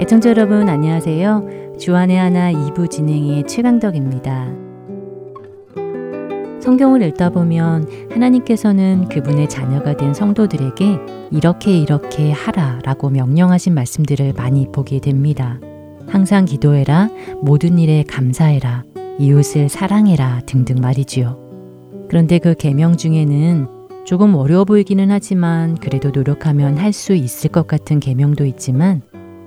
애청자 여러분 안녕하세요. 주안의 하나 2부 진행의 최강덕입니다. 성경을 읽다 보면 하나님께서는 그분의 자녀가 된 성도들에게 이렇게 이렇게 하라 라고 명령하신 말씀들을 많이 보게 됩니다. 항상 기도해라, 모든 일에 감사해라, 이웃을 사랑해라 등등 말이지요. 그런데 그 계명 중에는 조금 어려워 보이기는 하지만 그래도 노력하면 할 수 있을 것 같은 계명도 있지만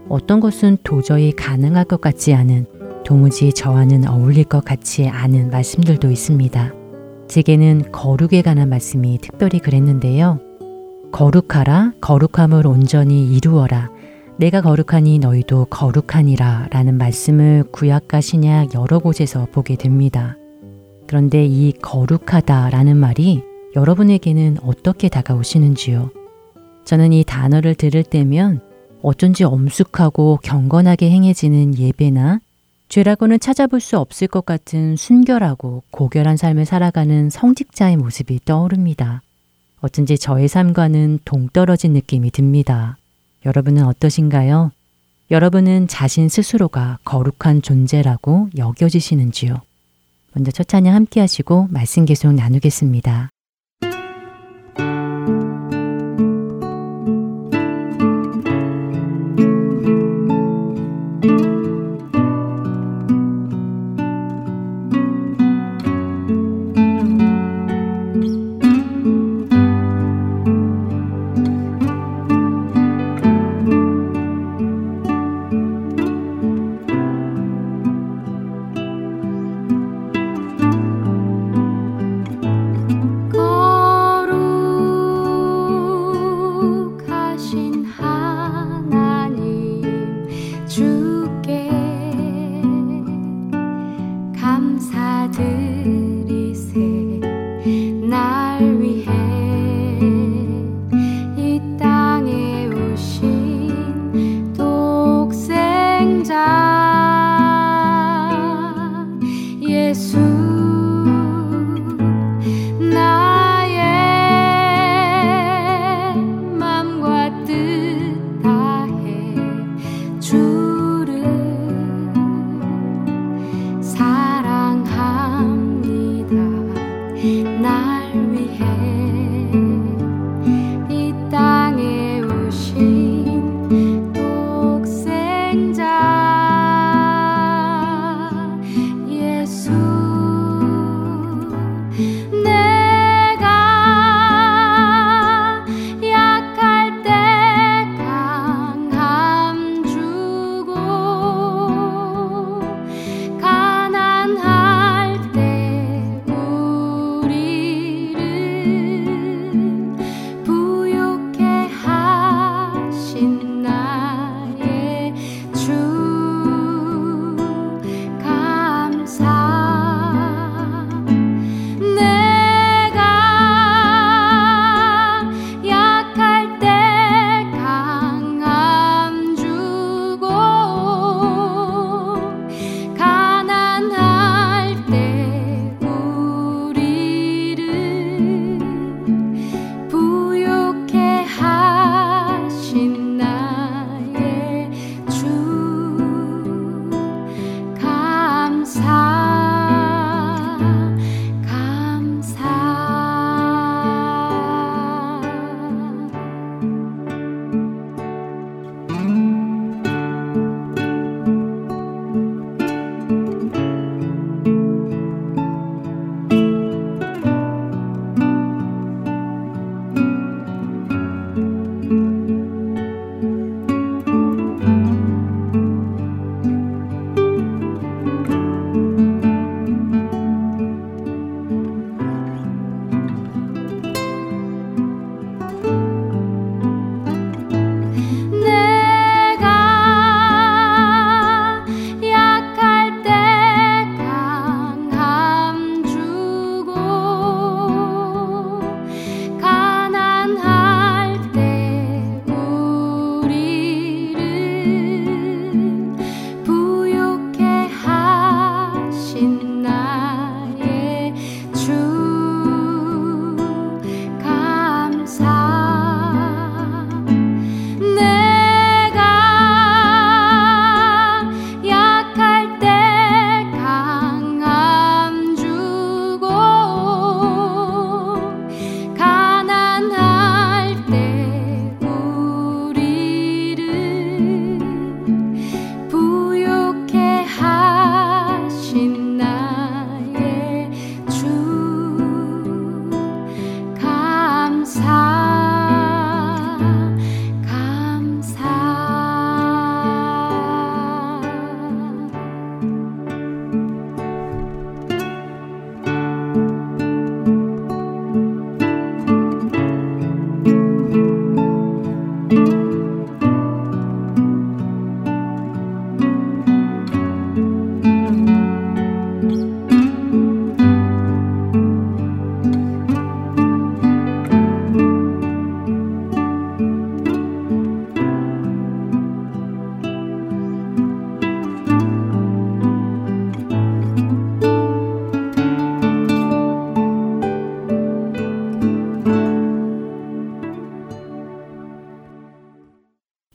어떤 것은 도저히 가능할 것 같지 않은 도무지 저와는 어울릴 것 같지 않은 말씀들도 있습니다. 제게는 거룩에 관한 말씀이 특별히 그랬는데요. 거룩하라, 거룩함을 온전히 이루어라. 내가 거룩하니 너희도 거룩하니라 라는 말씀을 구약과 신약 여러 곳에서 보게 됩니다. 그런데 이 거룩하다 라는 말이 여러분에게는 어떻게 다가오시는지요? 저는 이 단어를 들을 때면 어쩐지 엄숙하고 경건하게 행해지는 예배나 죄라고는 찾아볼 수 없을 것 같은 순결하고 고결한 삶을 살아가는 성직자의 모습이 떠오릅니다. 어쩐지 저의 삶과는 동떨어진 느낌이 듭니다. 여러분은 어떠신가요? 여러분은 자신 스스로가 거룩한 존재라고 여겨지시는지요? 먼저 첫 찬양 함께 하시고 말씀 계속 나누겠습니다.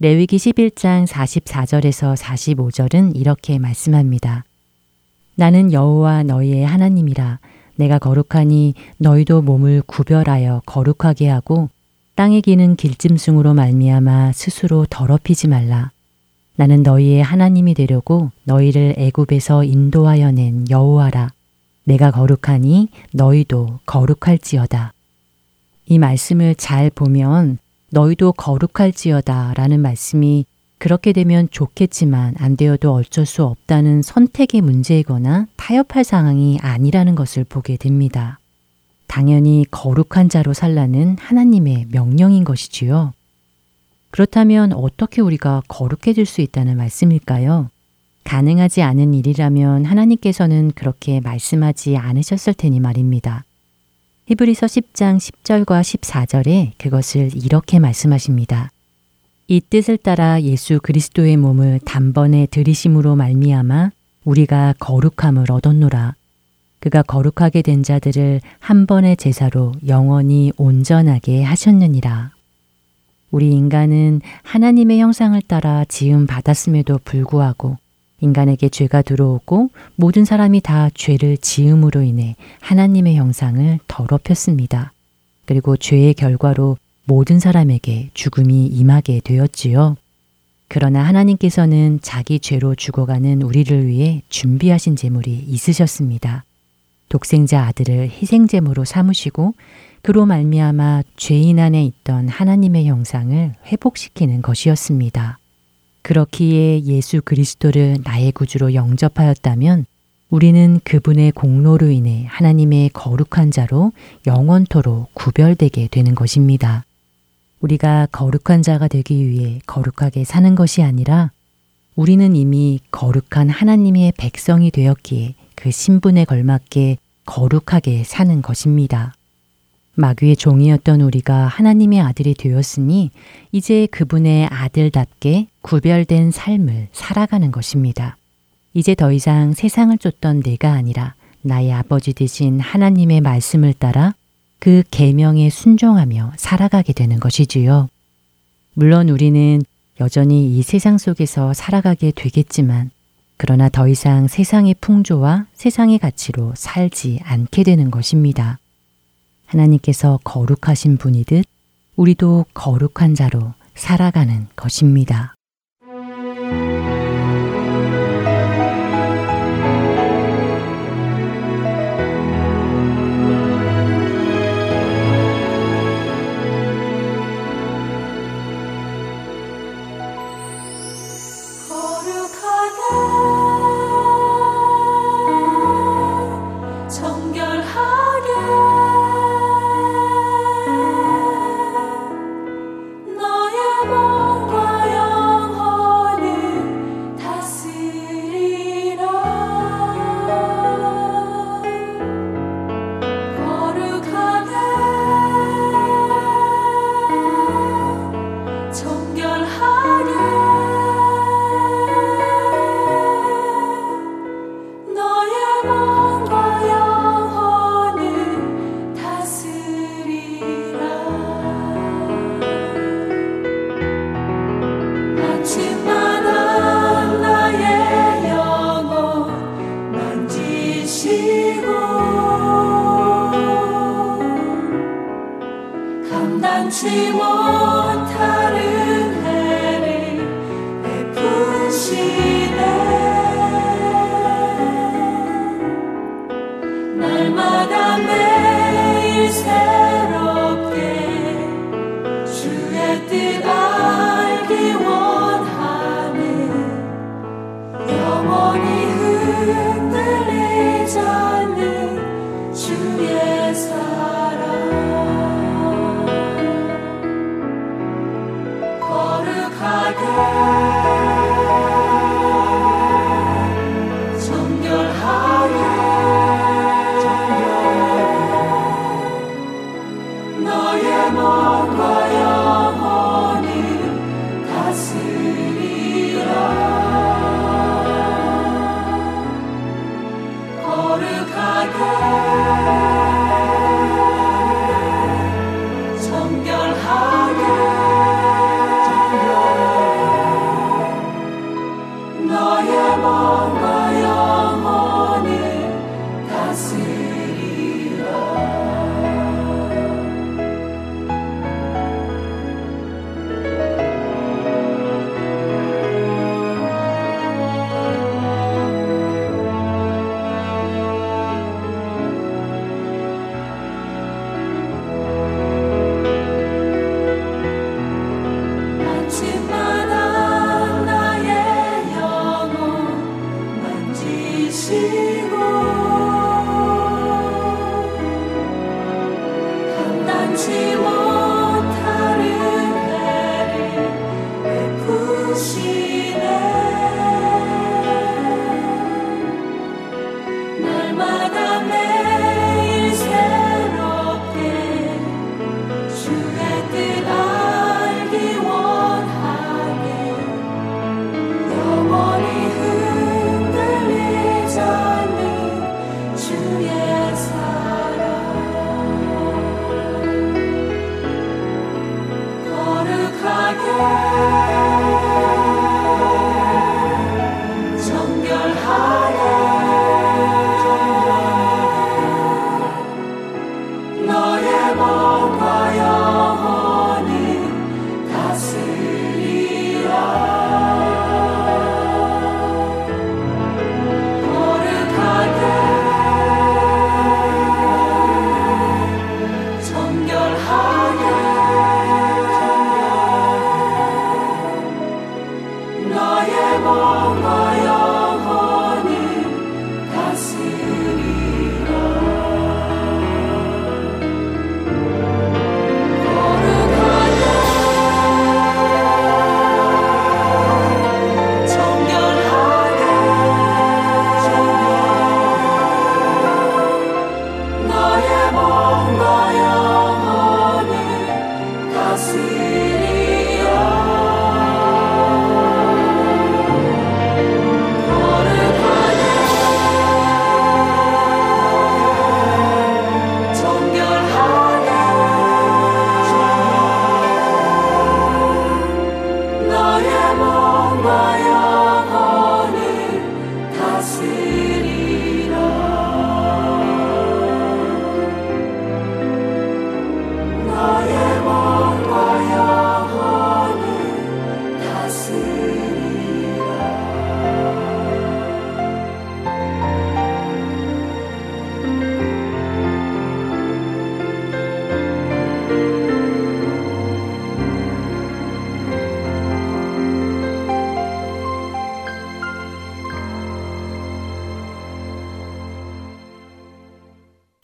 레위기 11장 44절에서 45절은 이렇게 말씀합니다. 나는 여호와 너희의 하나님이라 내가 거룩하니 너희도 몸을 구별하여 거룩하게 하고 땅에 기는 길짐승으로 말미암아 스스로 더럽히지 말라. 나는 너희의 하나님이 되려고 너희를 애굽에서 인도하여 낸 여호와라. 내가 거룩하니 너희도 거룩할지어다. 이 말씀을 잘 보면 너희도 거룩할지어다 라는 말씀이 그렇게 되면 좋겠지만 안 되어도 어쩔 수 없다는 선택의 문제이거나 타협할 상황이 아니라는 것을 보게 됩니다. 당연히 거룩한 자로 살라는 하나님의 명령인 것이지요. 그렇다면 어떻게 우리가 거룩해질 수 있다는 말씀일까요? 가능하지 않은 일이라면 하나님께서는 그렇게 말씀하지 않으셨을 테니 말입니다. 히브리서 10장 10절과 14절에 그것을 이렇게 말씀하십니다. 이 뜻을 따라 예수 그리스도의 몸을 단번에 들이심으로 말미암아 우리가 거룩함을 얻었노라. 그가 거룩하게 된 자들을 한 번의 제사로 영원히 온전하게 하셨느니라. 우리 인간은 하나님의 형상을 따라 지음 받았음에도 불구하고 인간에게 죄가 들어오고 모든 사람이 다 죄를 지음으로 인해 하나님의 형상을 더럽혔습니다. 그리고 죄의 결과로 모든 사람에게 죽음이 임하게 되었지요. 그러나 하나님께서는 자기 죄로 죽어가는 우리를 위해 준비하신 제물이 있으셨습니다. 독생자 아들을 희생제물로 삼으시고 그로 말미암아 죄인 안에 있던 하나님의 형상을 회복시키는 것이었습니다. 그렇기에 예수 그리스도를 나의 구주로 영접하였다면 우리는 그분의 공로로 인해 하나님의 거룩한 자로 영원토록 구별되게 되는 것입니다. 우리가 거룩한 자가 되기 위해 거룩하게 사는 것이 아니라 우리는 이미 거룩한 하나님의 백성이 되었기에 그 신분에 걸맞게 거룩하게 사는 것입니다. 마귀의 종이었던 우리가 하나님의 아들이 되었으니 이제 그분의 아들답게 구별된 삶을 살아가는 것입니다. 이제 더 이상 세상을 쫓던 내가 아니라 나의 아버지 되신 하나님의 말씀을 따라 그 계명에 순종하며 살아가게 되는 것이지요. 물론 우리는 여전히 이 세상 속에서 살아가게 되겠지만 그러나 더 이상 세상의 풍조와 세상의 가치로 살지 않게 되는 것입니다. 하나님께서 거룩하신 분이듯 우리도 거룩한 자로 살아가는 것입니다.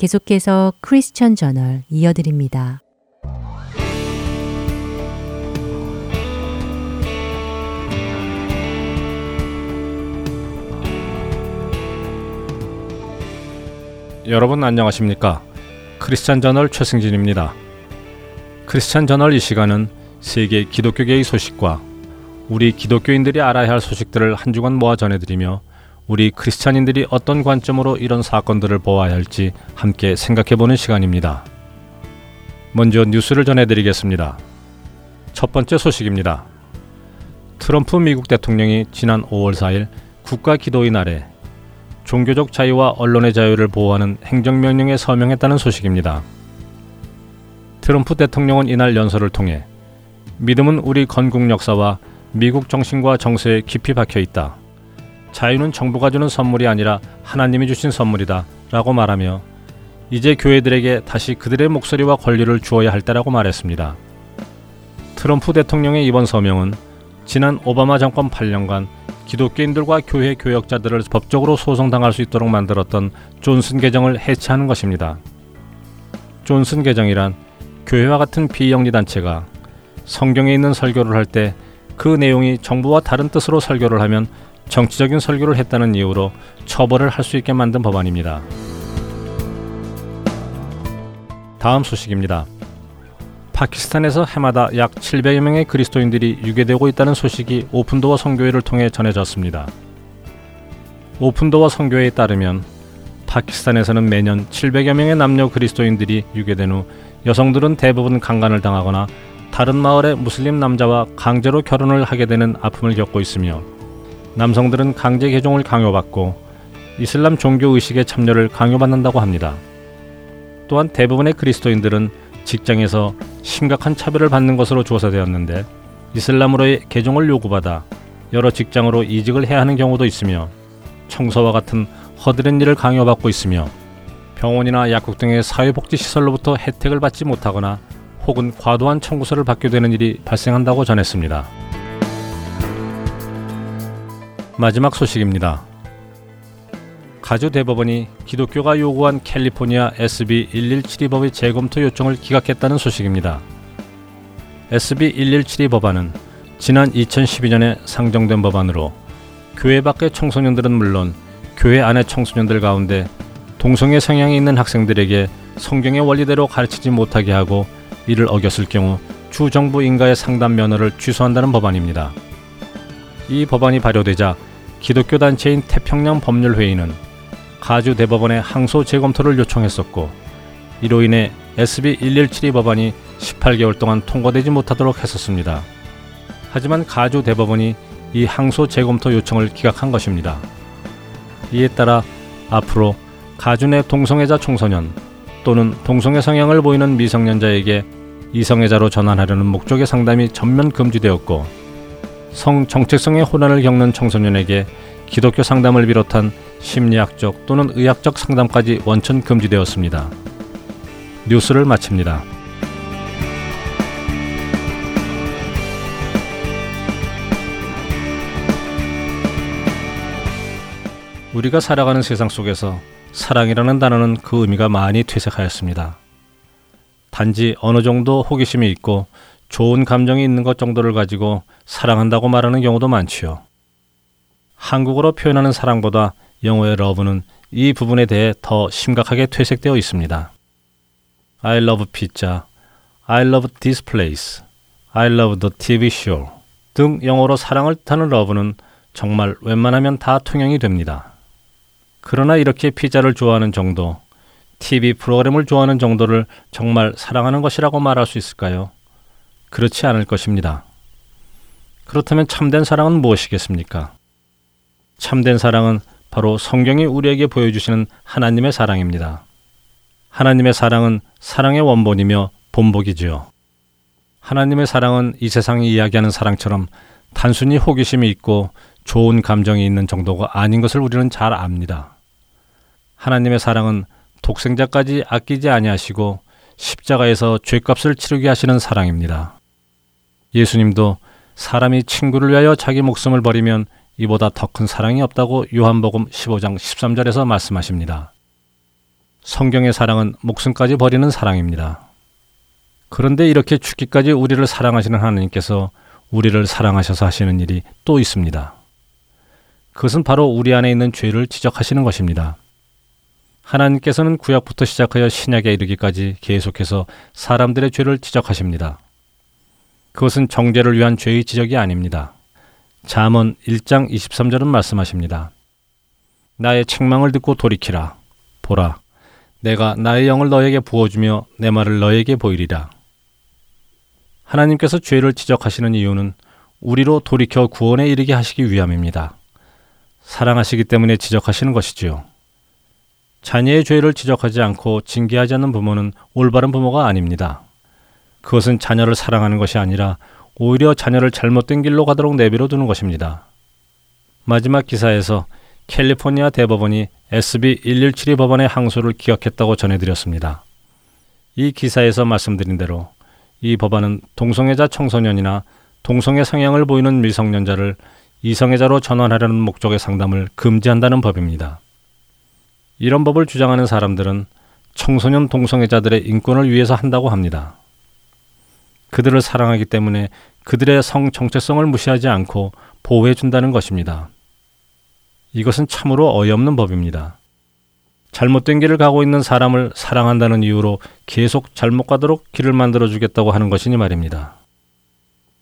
계속해서 크리스천 저널 이어드립니다. 여러분 안녕하십니까? 크리스찬 저널 최승진입니다. 크리스찬 저널 이 시간은 세계 기독교계의 소식과 우리 기독교인들이 알아야 할 소식들을 한 주간 모아 전해드리며 우리 크리스찬인들이 어떤 관점으로 이런 사건들을 보아야 할지 함께 생각해 보는 시간입니다. 먼저 뉴스를 전해드리겠습니다. 첫 번째 소식입니다. 트럼프 미국 대통령이 지난 5월 4일 국가 기도의 날에 종교적 자유와 언론의 자유를 보호하는 행정명령에 서명했다는 소식입니다. 트럼프 대통령은 이날 연설을 통해 믿음은 우리 건국 역사와 미국 정신과 정세에 깊이 박혀 있다. 자유는 정부가 주는 선물이 아니라 하나님이 주신 선물이다 라고 말하며 이제 교회들에게 다시 그들의 목소리와 권리를 주어야 할 때라고 말했습니다. 트럼프 대통령의 이번 서명은 지난 오바마 정권 8년간 기독교인들과 교회 교역자들을 법적으로 소송당할 수 있도록 만들었던 존슨 개정을 해체하는 것입니다. 존슨 개정이란 교회와 같은 비영리 단체가 성경에 있는 설교를 할 때 그 내용이 정부와 다른 뜻으로 설교를 하면 정치적인 설교를 했다는 이유로 처벌을 할 수 있게 만든 법안입니다. 다음 소식입니다. 파키스탄에서 해마다 약 700여 명의 그리스도인들이 유괴되고 있다는 소식이 오픈도어 성교회를 통해 전해졌습니다. 오픈도어 성교회에 따르면 파키스탄에서는 매년 700여 명의 남녀 그리스도인들이 유괴된 후 여성들은 대부분 강간을 당하거나 다른 마을의 무슬림 남자와 강제로 결혼을 하게 되는 아픔을 겪고 있으며 남성들은 강제 개종을 강요받고 이슬람 종교 의식에 참여를 강요받는다고 합니다. 또한 대부분의 그리스도인들은 직장에서 심각한 차별을 받는 것으로 조사되었는데 이슬람으로의 개종을 요구받아 여러 직장으로 이직을 해야 하는 경우도 있으며 청소와 같은 허드렛 일을 강요받고 있으며 병원이나 약국 등의 사회복지시설로부터 혜택을 받지 못하거나 혹은 과도한 청구서를 받게 되는 일이 발생한다고 전했습니다. 마지막 소식입니다. 가주 대법원이 기독교가 요구한 캘리포니아 SB 1172 법의 재검토 요청을 기각했다는 소식입니다. SB 1172 법안은 지난 2012년에 상정된 법안으로 교회 밖의 청소년들은 물론 교회 안의 청소년들 가운데 동성애 성향이 있는 학생들에게 성경의 원리대로 가르치지 못하게 하고 이를 어겼을 경우 주 정부 인가의 상담 면허를 취소한다는 법안입니다. 이 법안이 발효되자 기독교 단체인 태평양 법률회의는 가주 대법원에 항소 재검토를 요청했었고 이로 인해 SB 1172 법안이 18개월 동안 통과되지 못하도록 했었습니다. 하지만 가주 대법원이 이 항소 재검토 요청을 기각한 것입니다. 이에 따라 앞으로 가주 내 동성애자 청소년 또는 동성애 성향을 보이는 미성년자에게 이성애자로 전환하려는 목적의 상담이 전면 금지되었고 성 정체성의 혼란을 겪는 청소년에게 기독교 상담을 비롯한 심리학적 또는 의학적 상담까지 원천 금지되었습니다. 뉴스를 마칩니다. 우리가 살아가는 세상 속에서 사랑이라는 단어는 그 의미가 많이 퇴색하였습니다. 단지 어느 정도 호기심이 있고 좋은 감정이 있는 것 정도를 가지고 사랑한다고 말하는 경우도 많지요. 한국어로 표현하는 사랑보다 영어의 러브는 이 부분에 대해 더 심각하게 퇴색되어 있습니다. I love pizza, I love this place, I love the TV show 등 영어로 사랑을 뜻하는 러브는 정말 웬만하면 다 통용이 됩니다. 그러나 이렇게 피자를 좋아하는 정도, TV 프로그램을 좋아하는 정도를 정말 사랑하는 것이라고 말할 수 있을까요? 그렇지 않을 것입니다. 그렇다면 참된 사랑은 무엇이겠습니까? 참된 사랑은 바로 성경이 우리에게 보여주시는 하나님의 사랑입니다. 하나님의 사랑은 사랑의 원본이며 본복이지요. 하나님의 사랑은 이 세상이 이야기하는 사랑처럼 단순히 호기심이 있고 좋은 감정이 있는 정도가 아닌 것을 우리는 잘 압니다. 하나님의 사랑은 독생자까지 아끼지 아니하시고 십자가에서 죄값을 치르게 하시는 사랑입니다. 예수님도 사람이 친구를 위하여 자기 목숨을 버리면 이보다 더 큰 사랑이 없다고 요한복음 15장 13절에서 말씀하십니다. 성경의 사랑은 목숨까지 버리는 사랑입니다. 그런데 이렇게 죽기까지 우리를 사랑하시는 하나님께서 우리를 사랑하셔서 하시는 일이 또 있습니다. 그것은 바로 우리 안에 있는 죄를 지적하시는 것입니다. 하나님께서는 구약부터 시작하여 신약에 이르기까지 계속해서 사람들의 죄를 지적하십니다. 그것은 정죄를 위한 죄의 지적이 아닙니다. 잠언 1장 23절은 말씀하십니다. 나의 책망을 듣고 돌이키라. 보라. 내가 나의 영을 너에게 부어주며 내 말을 너에게 보이리라. 하나님께서 죄를 지적하시는 이유는 우리로 돌이켜 구원에 이르게 하시기 위함입니다. 사랑하시기 때문에 지적하시는 것이지요. 자녀의 죄를 지적하지 않고 징계하지 않는 부모는 올바른 부모가 아닙니다. 그것은 자녀를 사랑하는 것이 아니라 오히려 자녀를 잘못된 길로 가도록 내버려 두는 것입니다. 마지막 기사에서 캘리포니아 대법원이 SB 1172 법원의 항소를 기각했다고 전해드렸습니다. 이 기사에서 말씀드린 대로 이 법안은 동성애자 청소년이나 동성애 성향을 보이는 미성년자를 이성애자로 전환하려는 목적의 상담을 금지한다는 법입니다. 이런 법을 주장하는 사람들은 청소년 동성애자들의 인권을 위해서 한다고 합니다. 그들을 사랑하기 때문에 그들의 성 정체성을 무시하지 않고 보호해 준다는 것입니다. 이것은 참으로 어이없는 법입니다. 잘못된 길을 가고 있는 사람을 사랑한다는 이유로 계속 잘못 가도록 길을 만들어 주겠다고 하는 것이니 말입니다.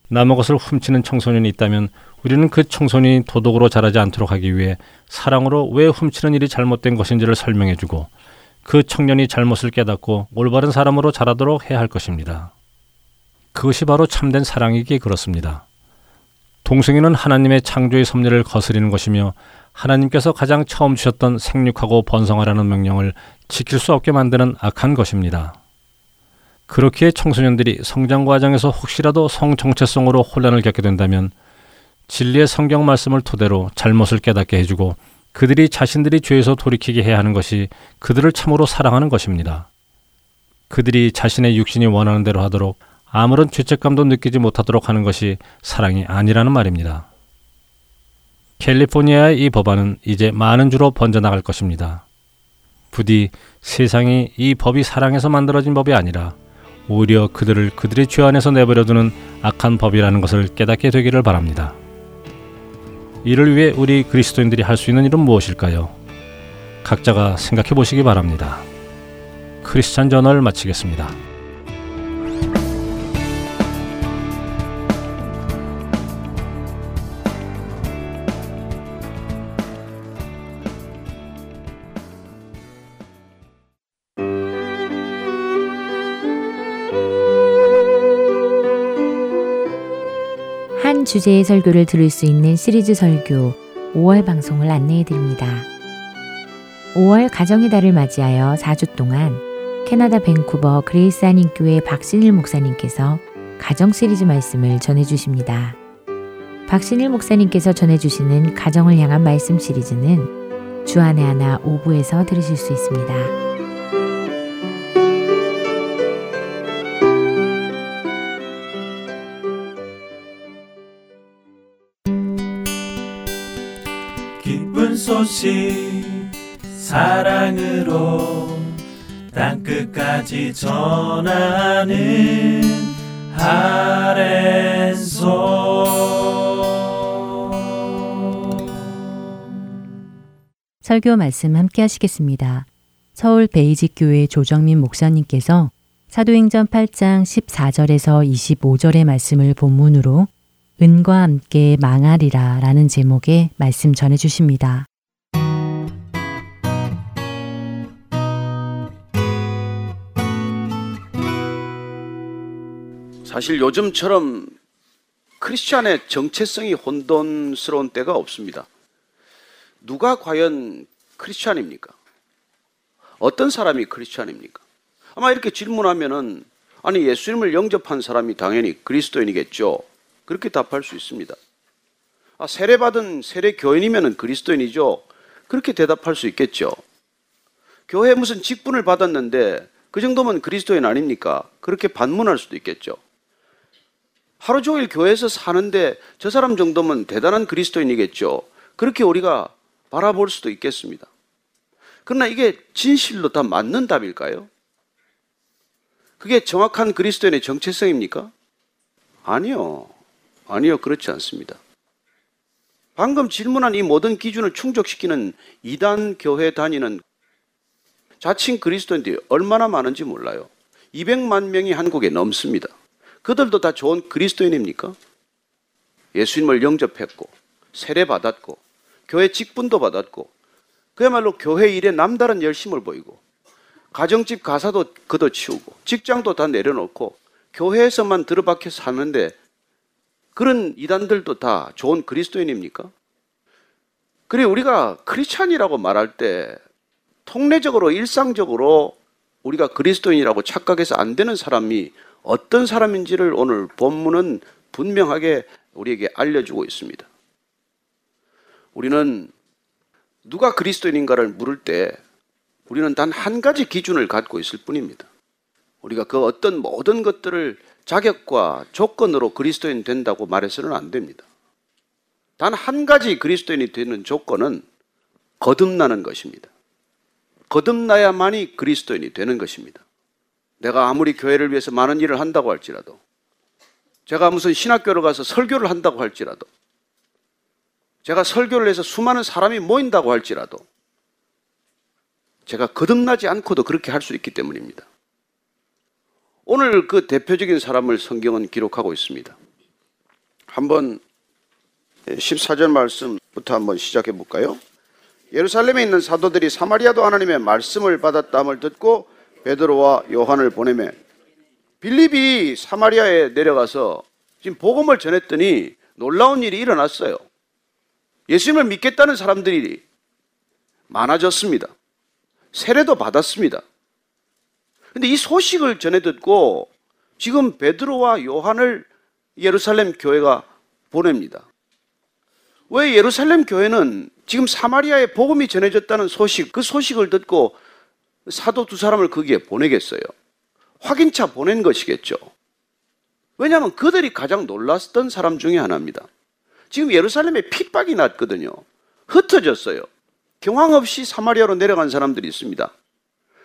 남의 것을 훔치는 청소년이 있다면 우리는 그 청소년이 도덕으로 자라지 않도록 하기 위해 사랑으로 왜 훔치는 일이 잘못된 것인지를 설명해 주고 그 청년이 잘못을 깨닫고 올바른 사람으로 자라도록 해야 할 것입니다. 그것이 바로 참된 사랑이기에 그렇습니다. 동성애는 하나님의 창조의 섭리를 거스리는 것이며 하나님께서 가장 처음 주셨던 생육하고 번성하라는 명령을 지킬 수 없게 만드는 악한 것입니다. 그렇기에 청소년들이 성장 과정에서 혹시라도 성 정체성으로 혼란을 겪게 된다면 진리의 성경 말씀을 토대로 잘못을 깨닫게 해주고 그들이 자신들이 죄에서 돌이키게 해야 하는 것이 그들을 참으로 사랑하는 것입니다. 그들이 자신의 육신이 원하는 대로 하도록 아무런 죄책감도 느끼지 못하도록 하는 것이 사랑이 아니라는 말입니다. 캘리포니아의 이 법안은 이제 많은 주로 번져나갈 것입니다. 부디 세상이 이 법이 사랑해서 만들어진 법이 아니라 오히려 그들을 그들의 죄 안에서 내버려두는 악한 법이라는 것을 깨닫게 되기를 바랍니다. 이를 위해 우리 그리스도인들이 할 수 있는 일은 무엇일까요? 각자가 생각해 보시기 바랍니다. 크리스찬 저널 마치겠습니다. 한 주제의 설교를 들을 수 있는 시리즈 설교 5월 방송을 안내해 드립니다. 5월 가정의 달을 맞이하여 4주 동안 캐나다 밴쿠버 그레이스 한인교회 박신일 목사님께서 가정 시리즈 말씀을 전해 주십니다. 박신일 목사님께서 전해 주시는 가정을 향한 말씀 시리즈는 주안의 하나 5부에서 들으실 수 있습니다. 소식 사랑으로 땅끝까지 전하는 아랜소 설교 말씀 함께 하시겠습니다. 서울 베이직 교회 조정민 목사님께서 사도행전 8장 14절에서 25절의 말씀을 본문으로 은과 함께 망하리라 라는 제목의 말씀 전해 주십니다. 사실 요즘처럼 크리스찬의 정체성이 혼돈스러운 때가 없습니다. 누가 과연 크리스찬입니까? 어떤 사람이 크리스찬입니까? 아마 이렇게 질문하면은 아니 예수님을 영접한 사람이 당연히 그리스도인이겠죠. 그렇게 답할 수 있습니다. 아, 세례받은 세례 교인이면 그리스도인이죠. 그렇게 대답할 수 있겠죠. 교회 무슨 직분을 받았는데 그 정도면 그리스도인 아닙니까? 그렇게 반문할 수도 있겠죠. 하루 종일 교회에서 사는데 저 사람 정도면 대단한 그리스도인이겠죠. 그렇게 우리가 바라볼 수도 있겠습니다. 그러나 이게 진실로 다 맞는 답일까요? 그게 정확한 그리스도인의 정체성입니까? 아니요. 아니요. 그렇지 않습니다. 방금 질문한 이 모든 기준을 충족시키는 이단 교회 다니는 자칭 그리스도인들이 얼마나 많은지 몰라요. 200만 명이 한국에 넘습니다. 그들도 다 좋은 그리스도인입니까? 예수님을 영접했고 세례 받았고 교회 직분도 받았고 그야말로 교회 일에 남다른 열심을 보이고 가정집 가사도 걷어치우고 직장도 다 내려놓고 교회에서만 들어박혀 사는데 그런 이단들도 다 좋은 그리스도인입니까? 그래 우리가 크리스찬이라고 말할 때 통례적으로 일상적으로 우리가 그리스도인이라고 착각해서 안 되는 사람이 어떤 사람인지를 오늘 본문은 분명하게 우리에게 알려주고 있습니다. 우리는 누가 그리스도인인가를 물을 때 우리는 단 한 가지 기준을 갖고 있을 뿐입니다. 우리가 그 어떤 모든 것들을 자격과 조건으로 그리스도인 된다고 말해서는 안 됩니다. 단 한 가지 그리스도인이 되는 조건은 거듭나는 것입니다. 거듭나야만이 그리스도인이 되는 것입니다. 내가 아무리 교회를 위해서 많은 일을 한다고 할지라도, 제가 무슨 신학교를 가서 설교를 한다고 할지라도, 제가 설교를 해서 수많은 사람이 모인다고 할지라도, 제가 거듭나지 않고도 그렇게 할 수 있기 때문입니다. 오늘 그 대표적인 사람을 성경은 기록하고 있습니다. 한번 14절 말씀부터 한번 시작해 볼까요? 예루살렘에 있는 사도들이 사마리아도 하나님의 말씀을 받았다함을 듣고 베드로와 요한을 보내매 빌립이 사마리아에 내려가서 지금 복음을 전했더니 놀라운 일이 일어났어요. 예수님을 믿겠다는 사람들이 많아졌습니다. 세례도 받았습니다. 근데 이 소식을 전해 듣고 지금 베드로와 요한을 예루살렘 교회가 보냅니다. 왜 예루살렘 교회는 지금 사마리아에 복음이 전해졌다는 소식, 그 소식을 듣고 사도 두 사람을 거기에 보내겠어요. 확인차 보낸 것이겠죠. 왜냐하면 그들이 가장 놀랐던 사람 중에 하나입니다. 지금 예루살렘에 핍박이 났거든요. 흩어졌어요. 경황 없이 사마리아로 내려간 사람들이 있습니다.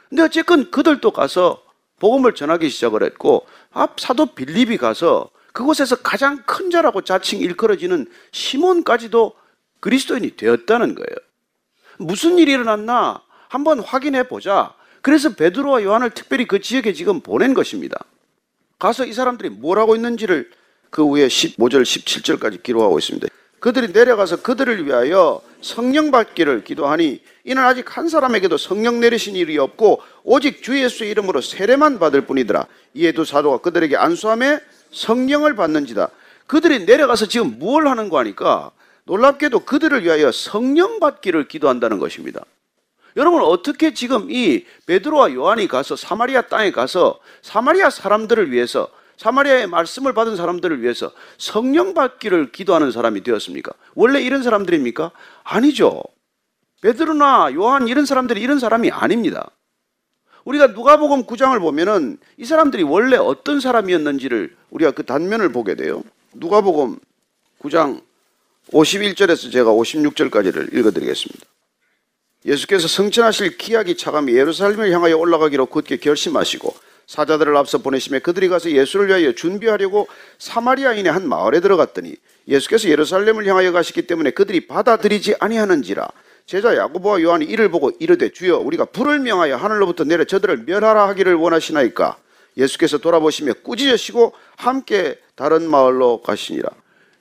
근데 어쨌건 그들도 가서 복음을 전하기 시작을 했고 앞 사도 빌립이 가서 그곳에서 가장 큰 자라고 자칭 일컬어지는 시몬까지도 그리스도인이 되었다는 거예요. 무슨 일이 일어났나 한번 확인해 보자. 그래서 베드로와 요한을 특별히 그 지역에 지금 보낸 것입니다. 가서 이 사람들이 뭘 하고 있는지를 그 후에 15절, 17절까지 기록하고 있습니다. 그들이 내려가서 그들을 위하여 성령 받기를 기도하니 이는 아직 한 사람에게도 성령 내리신 일이 없고 오직 주 예수의 이름으로 세례만 받을 뿐이더라. 이에 두 사도가 그들에게 안수함에 성령을 받는지다. 그들이 내려가서 지금 뭘 하는 거 하니까 놀랍게도 그들을 위하여 성령 받기를 기도한다는 것입니다. 여러분 어떻게 지금 이 베드로와 요한이 가서 사마리아 땅에 가서 사마리아 사람들을 위해서 사마리아의 말씀을 받은 사람들을 위해서 성령 받기를 기도하는 사람이 되었습니까? 원래 이런 사람들입니까? 아니죠. 베드로나 요한 이런 사람들이 이런 사람이 아닙니다. 우리가 누가복음 9장을 보면은 이 사람들이 원래 어떤 사람이었는지를 우리가 그 단면을 보게 돼요. 누가복음 9장 51절에서 제가 56절까지를 읽어 드리겠습니다. 예수께서 성천하실 기약이 차감이 예루살렘을 향하여 올라가기로 굳게 결심하시고 사자들을 앞서 보내심에 그들이 가서 예수를 위하여 준비하려고 사마리아인의 한 마을에 들어갔더니 예수께서 예루살렘을 향하여 가시기 때문에 그들이 받아들이지 아니하는지라 제자 야고보와 요한이 이를 보고 이르되 주여 우리가 불을 명하여 하늘로부터 내려 저들을 멸하라 하기를 원하시나이까? 예수께서 돌아보시며 꾸짖으시고 함께 다른 마을로 가시니라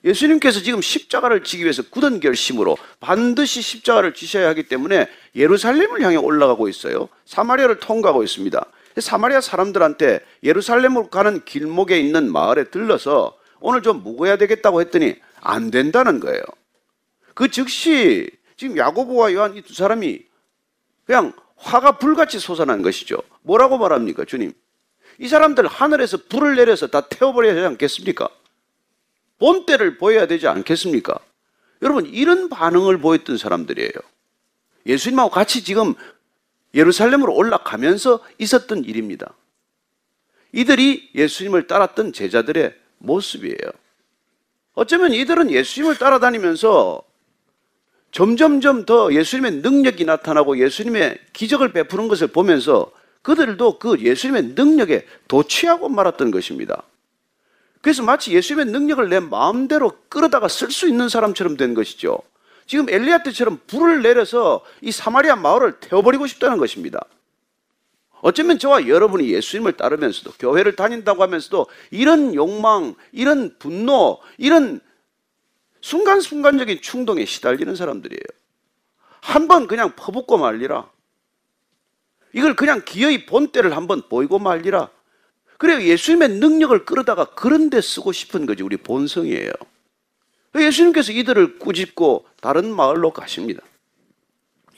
예수님께서 지금 십자가를 지기 위해서 굳은 결심으로 반드시 십자가를 지셔야 하기 때문에 예루살렘을 향해 올라가고 있어요. 사마리아를 통과하고 있습니다. 사마리아 사람들한테 예루살렘으로 가는 길목에 있는 마을에 들러서 오늘 좀 묵어야 되겠다고 했더니 안 된다는 거예요. 그 즉시 지금 야고보와 요한 이 두 사람이 그냥 화가 불같이 솟아난 것이죠. 뭐라고 말합니까, 주님? 이 사람들 하늘에서 불을 내려서 다 태워버려야 하지 않겠습니까? 본때를 보여야 되지 않겠습니까? 여러분, 이런 반응을 보였던 사람들이에요. 예수님하고 같이 지금 예루살렘으로 올라가면서 있었던 일입니다. 이들이 예수님을 따랐던 제자들의 모습이에요. 어쩌면 이들은 예수님을 따라다니면서 점점점 더 예수님의 능력이 나타나고 예수님의 기적을 베푸는 것을 보면서 그들도 그 예수님의 능력에 도취하고 말았던 것입니다. 그래서 마치 예수님의 능력을 내 마음대로 끌어다가 쓸 수 있는 사람처럼 된 것이죠. 지금 엘리야 때처럼 불을 내려서 이 사마리아 마을을 태워버리고 싶다는 것입니다. 어쩌면 저와 여러분이 예수님을 따르면서도 교회를 다닌다고 하면서도 이런 욕망, 이런 분노, 이런 순간순간적인 충동에 시달리는 사람들이에요. 한 번 그냥 퍼붓고 말리라. 이걸 그냥 기어이 본때를 한번 보이고 말리라. 그래 예수님의 능력을 끌어다가 그런 데 쓰고 싶은 거지 우리 본성이에요. 예수님께서 이들을 꾸짖고 다른 마을로 가십니다.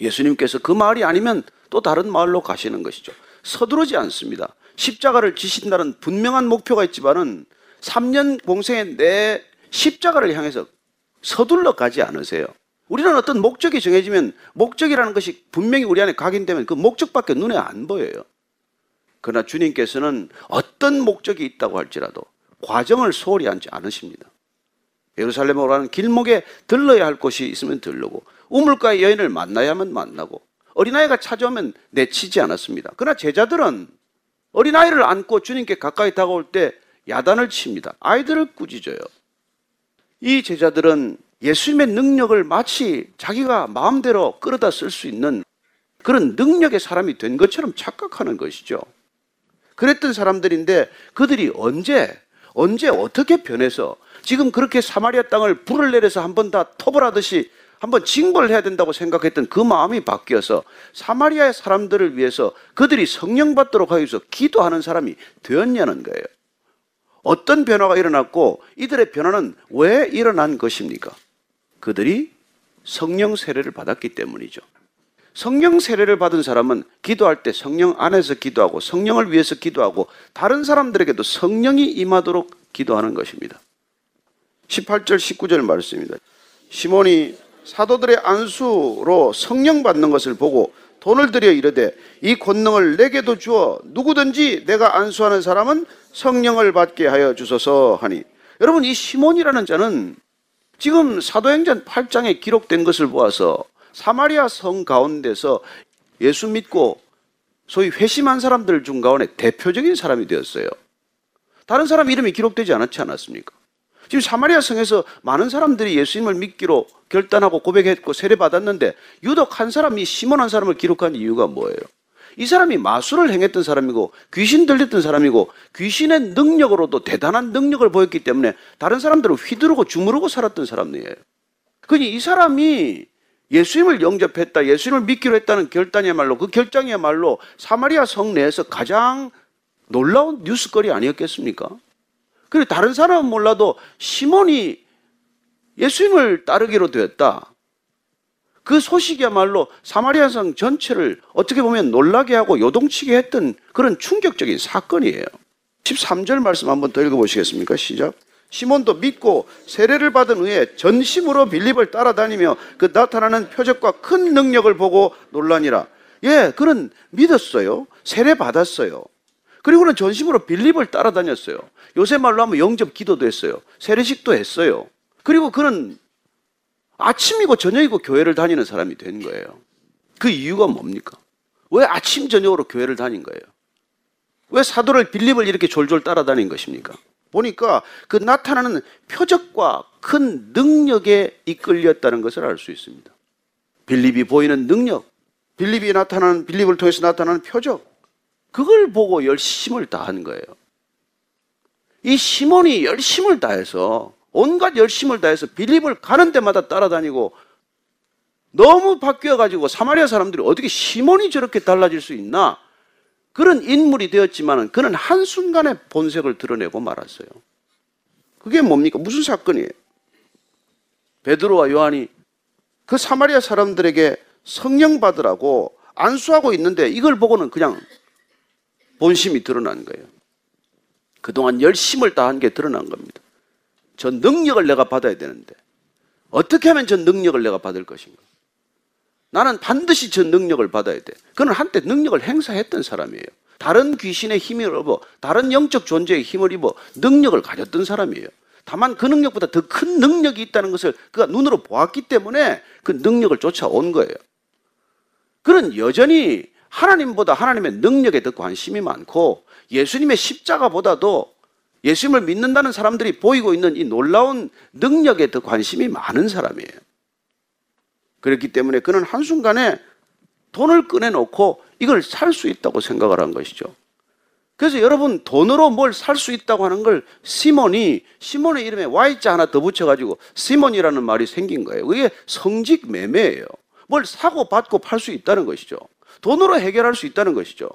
예수님께서 그 마을이 아니면 또 다른 마을로 가시는 것이죠. 서두르지 않습니다. 십자가를 지신다는 분명한 목표가 있지만은 3년 공생의 내 십자가를 향해서 서둘러 가지 않으세요. 우리는 어떤 목적이 정해지면 목적이라는 것이 분명히 우리 안에 각인되면 그 목적밖에 눈에 안 보여요. 그러나 주님께서는 어떤 목적이 있다고 할지라도 과정을 소홀히 하지 않으십니다. 예루살렘으로 가는 길목에 들러야 할 곳이 있으면 들르고 우물가의 여인을 만나야만 만나고 어린아이가 찾아오면 내치지 않았습니다. 그러나 제자들은 어린아이를 안고 주님께 가까이 다가올 때 야단을 칩니다. 아이들을 꾸짖어요. 이 제자들은 예수님의 능력을 마치 자기가 마음대로 끌어다 쓸 수 있는 그런 능력의 사람이 된 것처럼 착각하는 것이죠. 그랬던 사람들인데 그들이 언제, 언제 어떻게 변해서 지금 그렇게 사마리아 땅을 불을 내려서 한 번 다 토벌하듯이 한번 징벌 해야 된다고 생각했던 그 마음이 바뀌어서 사마리아의 사람들을 위해서 그들이 성령 받도록 하기 위해서 기도하는 사람이 되었냐는 거예요. 어떤 변화가 일어났고 이들의 변화는 왜 일어난 것입니까? 그들이 성령 세례를 받았기 때문이죠. 성령 세례를 받은 사람은 기도할 때 성령 안에서 기도하고 성령을 위해서 기도하고 다른 사람들에게도 성령이 임하도록 기도하는 것입니다. 18절 19절 말씀입니다. 시몬이 사도들의 안수로 성령 받는 것을 보고 돈을 들여 이르되 이 권능을 내게도 주어 누구든지 내가 안수하는 사람은 성령을 받게 하여 주소서 하니 여러분 이 시몬이라는 자는 지금 사도행전 8장에 기록된 것을 보아서 사마리아 성 가운데서 예수 믿고 소위 회심한 사람들 중 가운데 대표적인 사람이 되었어요. 다른 사람 이름이 기록되지 않았지 않았습니까? 지금 사마리아 성에서 많은 사람들이 예수님을 믿기로 결단하고 고백했고 세례받았는데 유독 한 사람이 시몬 한 사람을 기록한 이유가 뭐예요? 이 사람이 마술을 행했던 사람이고 귀신 들렸던 사람이고 귀신의 능력으로도 대단한 능력을 보였기 때문에 다른 사람들을 휘두르고 주무르고 살았던 사람이에요. 그니 이 사람이 예수님을 영접했다, 예수님을 믿기로 했다는 결단이야말로 그 결정이야말로 사마리아 성 내에서 가장 놀라운 뉴스거리 아니었겠습니까? 그리고 다른 사람은 몰라도 시몬이 예수님을 따르기로 되었다. 그 소식이야말로 사마리아 성 전체를 어떻게 보면 놀라게 하고 요동치게 했던 그런 충격적인 사건이에요. 13절 말씀 한번 더 읽어보시겠습니까? 시작. 시몬도 믿고 세례를 받은 후에 전심으로 빌립을 따라다니며 그 나타나는 표적과 큰 능력을 보고 놀라니라. 예, 그는 믿었어요. 세례 받았어요. 그리고는 전심으로 빌립을 따라다녔어요. 요새 말로 하면 영접 기도도 했어요. 세례식도 했어요. 그리고 그는 아침이고 저녁이고 교회를 다니는 사람이 된 거예요. 그 이유가 뭡니까? 왜 아침 저녁으로 교회를 다닌 거예요? 왜 사도를 빌립을 이렇게 졸졸 따라다닌 것입니까? 보니까 그 나타나는 표적과 큰 능력에 이끌렸다는 것을 알 수 있습니다. 빌립이 보이는 능력, 빌립이 나타나는 빌립을 통해서 나타나는 표적, 그걸 보고 열심을 다한 거예요. 이 시몬이 열심을 다해서 온갖 열심을 다해서 빌립을 가는 데마다 따라다니고 너무 바뀌어 가지고 사마리아 사람들이 어떻게 시몬이 저렇게 달라질 수 있나? 그런 인물이 되었지만 그는 한순간에 본색을 드러내고 말았어요. 그게 뭡니까? 무슨 사건이에요? 베드로와 요한이 그 사마리아 사람들에게 성령 받으라고 안수하고 있는데 이걸 보고는 그냥 본심이 드러난 거예요. 그동안 열심을 다한 게 드러난 겁니다. 저 능력을 내가 받아야 되는데 어떻게 하면 저 능력을 내가 받을 것인가? 나는 반드시 저 능력을 받아야 돼. 그는 한때 능력을 행사했던 사람이에요. 다른 귀신의 힘을 입어, 다른 영적 존재의 힘을 입어 능력을 가졌던 사람이에요. 다만 그 능력보다 더 큰 능력이 있다는 것을 그가 눈으로 보았기 때문에 그 능력을 쫓아온 거예요. 그는 여전히 하나님보다 하나님의 능력에 더 관심이 많고 예수님의 십자가보다도 예수님을 믿는다는 사람들이 보이고 있는 이 놀라운 능력에 더 관심이 많은 사람이에요. 그렇기 때문에 그는 한순간에 돈을 꺼내놓고 이걸 살 수 있다고 생각을 한 것이죠. 그래서 여러분 돈으로 뭘 살 수 있다고 하는 걸 시몬이 시몬의 이름에 Y자 하나 더 붙여가지고 시몬이라는 말이 생긴 거예요. 그게 성직 매매예요. 뭘 사고 받고 팔 수 있다는 것이죠. 돈으로 해결할 수 있다는 것이죠.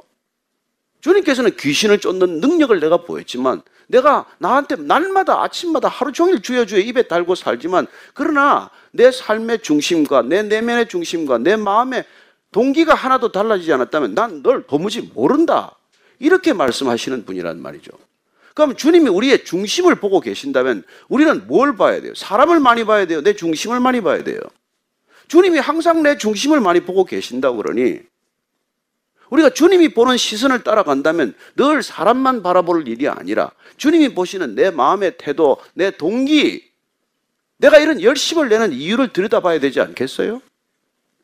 주님께서는 귀신을 쫓는 능력을 내가 보였지만 내가 나한테 날마다 아침마다 하루 종일 주여 주여 입에 달고 살지만 그러나 내 삶의 중심과 내 내면의 중심과 내 마음의 동기가 하나도 달라지지 않았다면 난 널 도무지 모른다. 이렇게 말씀하시는 분이란 말이죠. 그럼 주님이 우리의 중심을 보고 계신다면 우리는 뭘 봐야 돼요? 사람을 많이 봐야 돼요? 내 중심을 많이 봐야 돼요? 주님이 항상 내 중심을 많이 보고 계신다고 그러니 우리가 주님이 보는 시선을 따라간다면 늘 사람만 바라볼 일이 아니라 주님이 보시는 내 마음의 태도, 내 동기, 내가 이런 열심을 내는 이유를 들여다봐야 되지 않겠어요?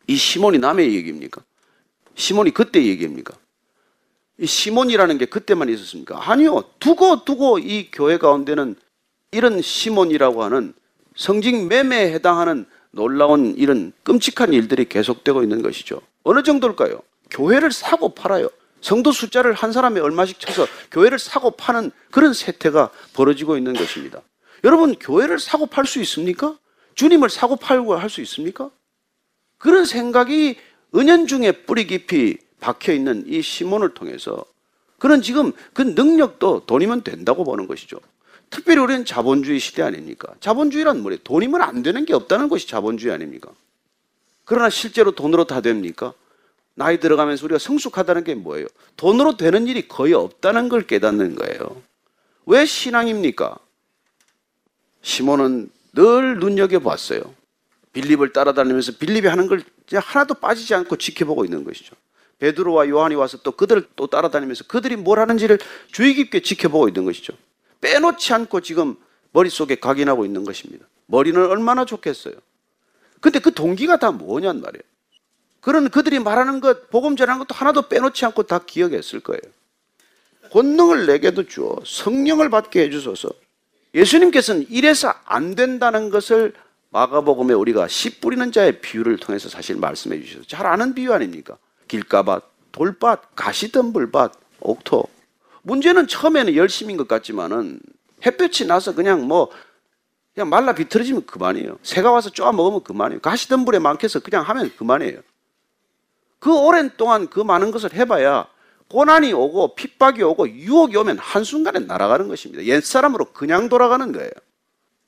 이 시몬이 남의 얘기입니까? 시몬이 그때 얘기입니까? 이 시몬이라는 게 그때만 있었습니까? 아니요. 두고 두고 이 교회 가운데는 이런 시몬이라고 하는 성직 매매에 해당하는 놀라운 이런 끔찍한 일들이 계속되고 있는 것이죠. 어느 정도일까요? 교회를 사고 팔아요. 성도 숫자를 한 사람이 얼마씩 쳐서 교회를 사고 파는 그런 세태가 벌어지고 있는 것입니다. 여러분, 교회를 사고 팔 수 있습니까? 주님을 사고 팔고 할 수 있습니까? 그런 생각이 은연중에 뿌리 깊이 박혀 있는 이 시몬을 통해서 그런 지금 그 능력도 돈이면 된다고 보는 것이죠. 특별히 우리는 자본주의 시대 아닙니까? 자본주의란 뭐예요? 돈이면 안 되는 게 없다는 것이 자본주의 아닙니까? 그러나 실제로 돈으로 다 됩니까? 나이 들어가면서 우리가 성숙하다는 게 뭐예요? 돈으로 되는 일이 거의 없다는 걸 깨닫는 거예요. 왜 신앙입니까? 시몬은 늘 눈여겨봤어요. 빌립을 따라다니면서 빌립이 하는 걸 하나도 빠지지 않고 지켜보고 있는 것이죠. 베드로와 요한이 와서 또 그들을 또 따라다니면서 그들이 뭘 하는지를 주의 깊게 지켜보고 있는 것이죠. 빼놓지 않고 지금 머릿속에 각인하고 있는 것입니다. 머리는 얼마나 좋겠어요. 근데 그 동기가 다 뭐냔 말이에요. 그런 그들이 말하는 것, 복음 전하는 것도 하나도 빼놓지 않고 다 기억했을 거예요. 권능을 내게도 주어 성령을 받게 해주소서. 예수님께서는 이래서 안 된다는 것을 마가복음에 우리가 씨 뿌리는 자의 비유를 통해서 사실 말씀해 주셔서 잘 아는 비유 아닙니까? 길가밭, 돌밭, 가시덤불밭, 옥토. 문제는 처음에는 열심인 것 같지만은 햇볕이 나서 그냥 뭐 그냥 말라 비틀어지면 그만이에요. 새가 와서 쪼아 먹으면 그만이에요. 가시덤불에 많게서 그냥 하면 그만이에요. 그 오랜 동안 그 많은 것을 해봐야 고난이 오고 핍박이 오고 유혹이 오면 한순간에 날아가는 것입니다. 옛사람으로 그냥 돌아가는 거예요.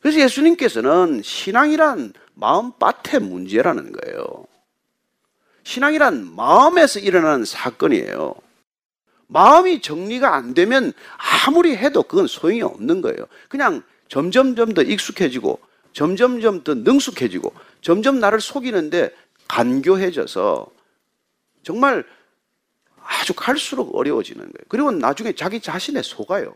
그래서 예수님께서는 신앙이란 마음밭의 문제라는 거예요. 신앙이란 마음에서 일어나는 사건이에요. 마음이 정리가 안 되면 아무리 해도 그건 소용이 없는 거예요. 그냥 점점점 더 익숙해지고 점점점 더 능숙해지고 점점 나를 속이는데 간교해져서 정말 아주 갈수록 어려워지는 거예요. 그리고 나중에 자기 자신에 속아요.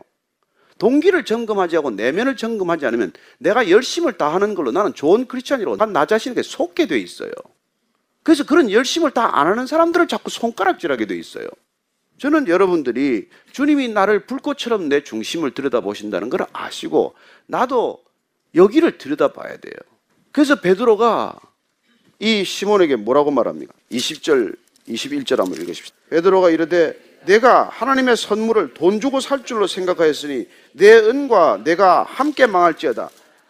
동기를 점검하지 않고 내면을 점검하지 않으면 내가 열심을 다하는 걸로 나는 좋은 크리스찬이라고 나 자신에게 속게 돼 있어요. 그래서 그런 열심을 다 안 하는 사람들을 자꾸 손가락질하게 돼 있어요. 저는 여러분들이 주님이 나를 불꽃처럼 내 중심을 들여다보신다는 걸 아시고 나도 여기를 들여다봐야 돼요. 그래서 베드로가 이 시몬에게 뭐라고 말합니까? 20절, 21절 한번 읽으십시오. 베드로가 이르되 내가 하나님의 선물을 돈 주고 살 줄로 생각하였으니 내 은과 내가 함께 망할지어다.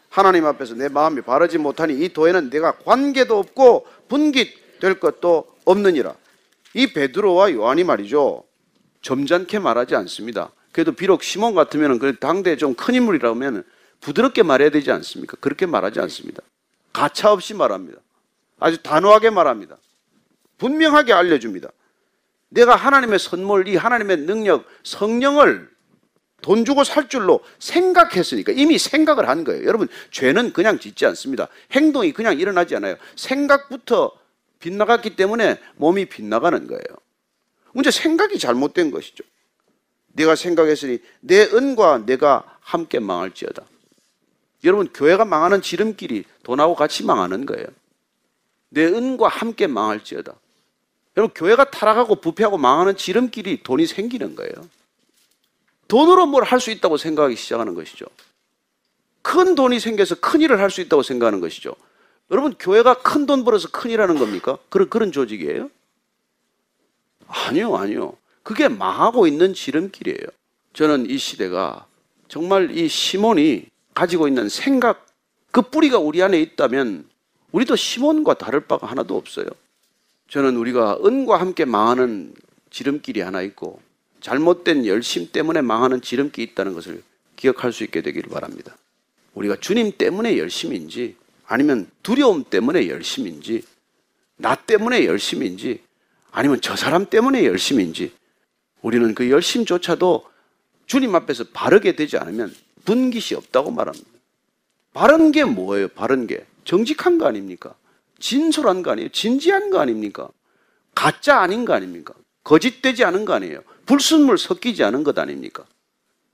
하나님 앞에서 내 마음이 바르지 못하니 이 도에는 내가 관계도 없고 분깃될 것도 없느니라. 이 베드로와 요한이 말이죠. 점잖게 말하지 않습니다. 그래도 비록 시몬 같으면 그 당대 좀 큰 인물이라면 부드럽게 말해야 되지 않습니까? 그렇게 말하지 않습니다. 가차 없이 말합니다. 아주 단호하게 말합니다. 분명하게 알려줍니다. 내가 하나님의 선물, 이 하나님의 능력, 성령을 돈 주고 살 줄로 생각했으니까 이미 생각을 한 거예요. 여러분, 죄는 그냥 짓지 않습니다. 행동이 그냥 일어나지 않아요. 생각부터 빗나갔기 때문에 몸이 빗나가는 거예요. 문제 생각이 잘못된 것이죠. 내가 생각했으니 내 은과 내가 함께 망할지어다. 여러분, 교회가 망하는 지름길이 돈하고 같이 망하는 거예요. 내 은과 함께 망할지어다. 여러분, 교회가 타락하고 부패하고 망하는 지름길이 돈이 생기는 거예요. 돈으로 뭘 할 수 있다고 생각하기 시작하는 것이죠. 큰 돈이 생겨서 큰 일을 할 수 있다고 생각하는 것이죠. 여러분, 교회가 큰 돈 벌어서 큰 일하는 겁니까? 그런, 그런 조직이에요? 아니요, 아니요. 그게 망하고 있는 지름길이에요. 저는 이 시대가 정말 이 시몬이 가지고 있는 생각, 그 뿌리가 우리 안에 있다면 우리도 시몬과 다를 바가 하나도 없어요. 저는 우리가 은과 함께 망하는 지름길이 하나 있고 잘못된 열심 때문에 망하는 지름길이 있다는 것을 기억할 수 있게 되기를 바랍니다. 우리가 주님 때문에 열심인지 아니면 두려움 때문에 열심인지 나 때문에 열심인지 아니면 저 사람 때문에 열심인지 우리는 그 열심조차도 주님 앞에서 바르게 되지 않으면 분깃이 없다고 말합니다. 바른 게 뭐예요? 바른 게 정직한 거 아닙니까? 진솔한 거 아니에요? 진지한 거 아닙니까? 가짜 아닌 거 아닙니까? 거짓되지 않은 거 아니에요? 불순물 섞이지 않은 것 아닙니까?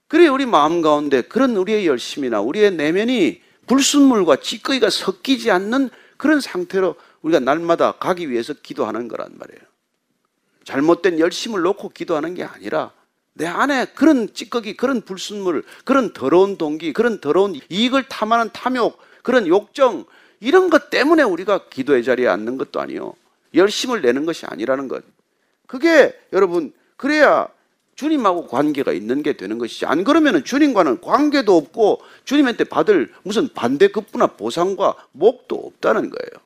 그래 우리 마음 가운데 그런 우리의 열심이나 우리의 내면이 불순물과 찌꺼기가 섞이지 않는 그런 상태로 우리가 날마다 가기 위해서 기도하는 거란 말이에요. 잘못된 열심을 놓고 기도하는 게 아니라 내 안에 그런 찌꺼기, 그런 불순물, 그런 더러운 동기, 그런 더러운 이익을 탐하는 탐욕, 그런 욕정, 이런 것 때문에 우리가 기도의 자리에 앉는 것도 아니요. 열심을 내는 것이 아니라는 것. 그게 여러분, 그래야 주님하고 관계가 있는 게 되는 것이지. 안 그러면 주님과는 관계도 없고 주님한테 받을 무슨 반대급부나 보상과 목도 없다는 거예요.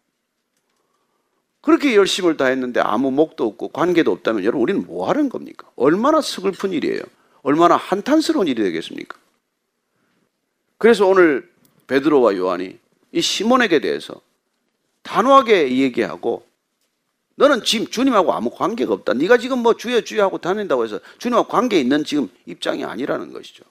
그렇게 열심을 다했는데 아무 목도 없고 관계도 없다면 여러분 우리는 뭐 하는 겁니까? 얼마나 서글픈 일이에요. 얼마나 한탄스러운 일이 되겠습니까? 그래서 오늘 베드로와 요한이 이 시몬에게 대해서 단호하게 얘기하고 너는 지금 주님하고 아무 관계가 없다. 네가 지금 뭐 주여 주여 하고 다닌다고 해서 주님하고 관계 있는 지금 입장이 아니라는 것이죠.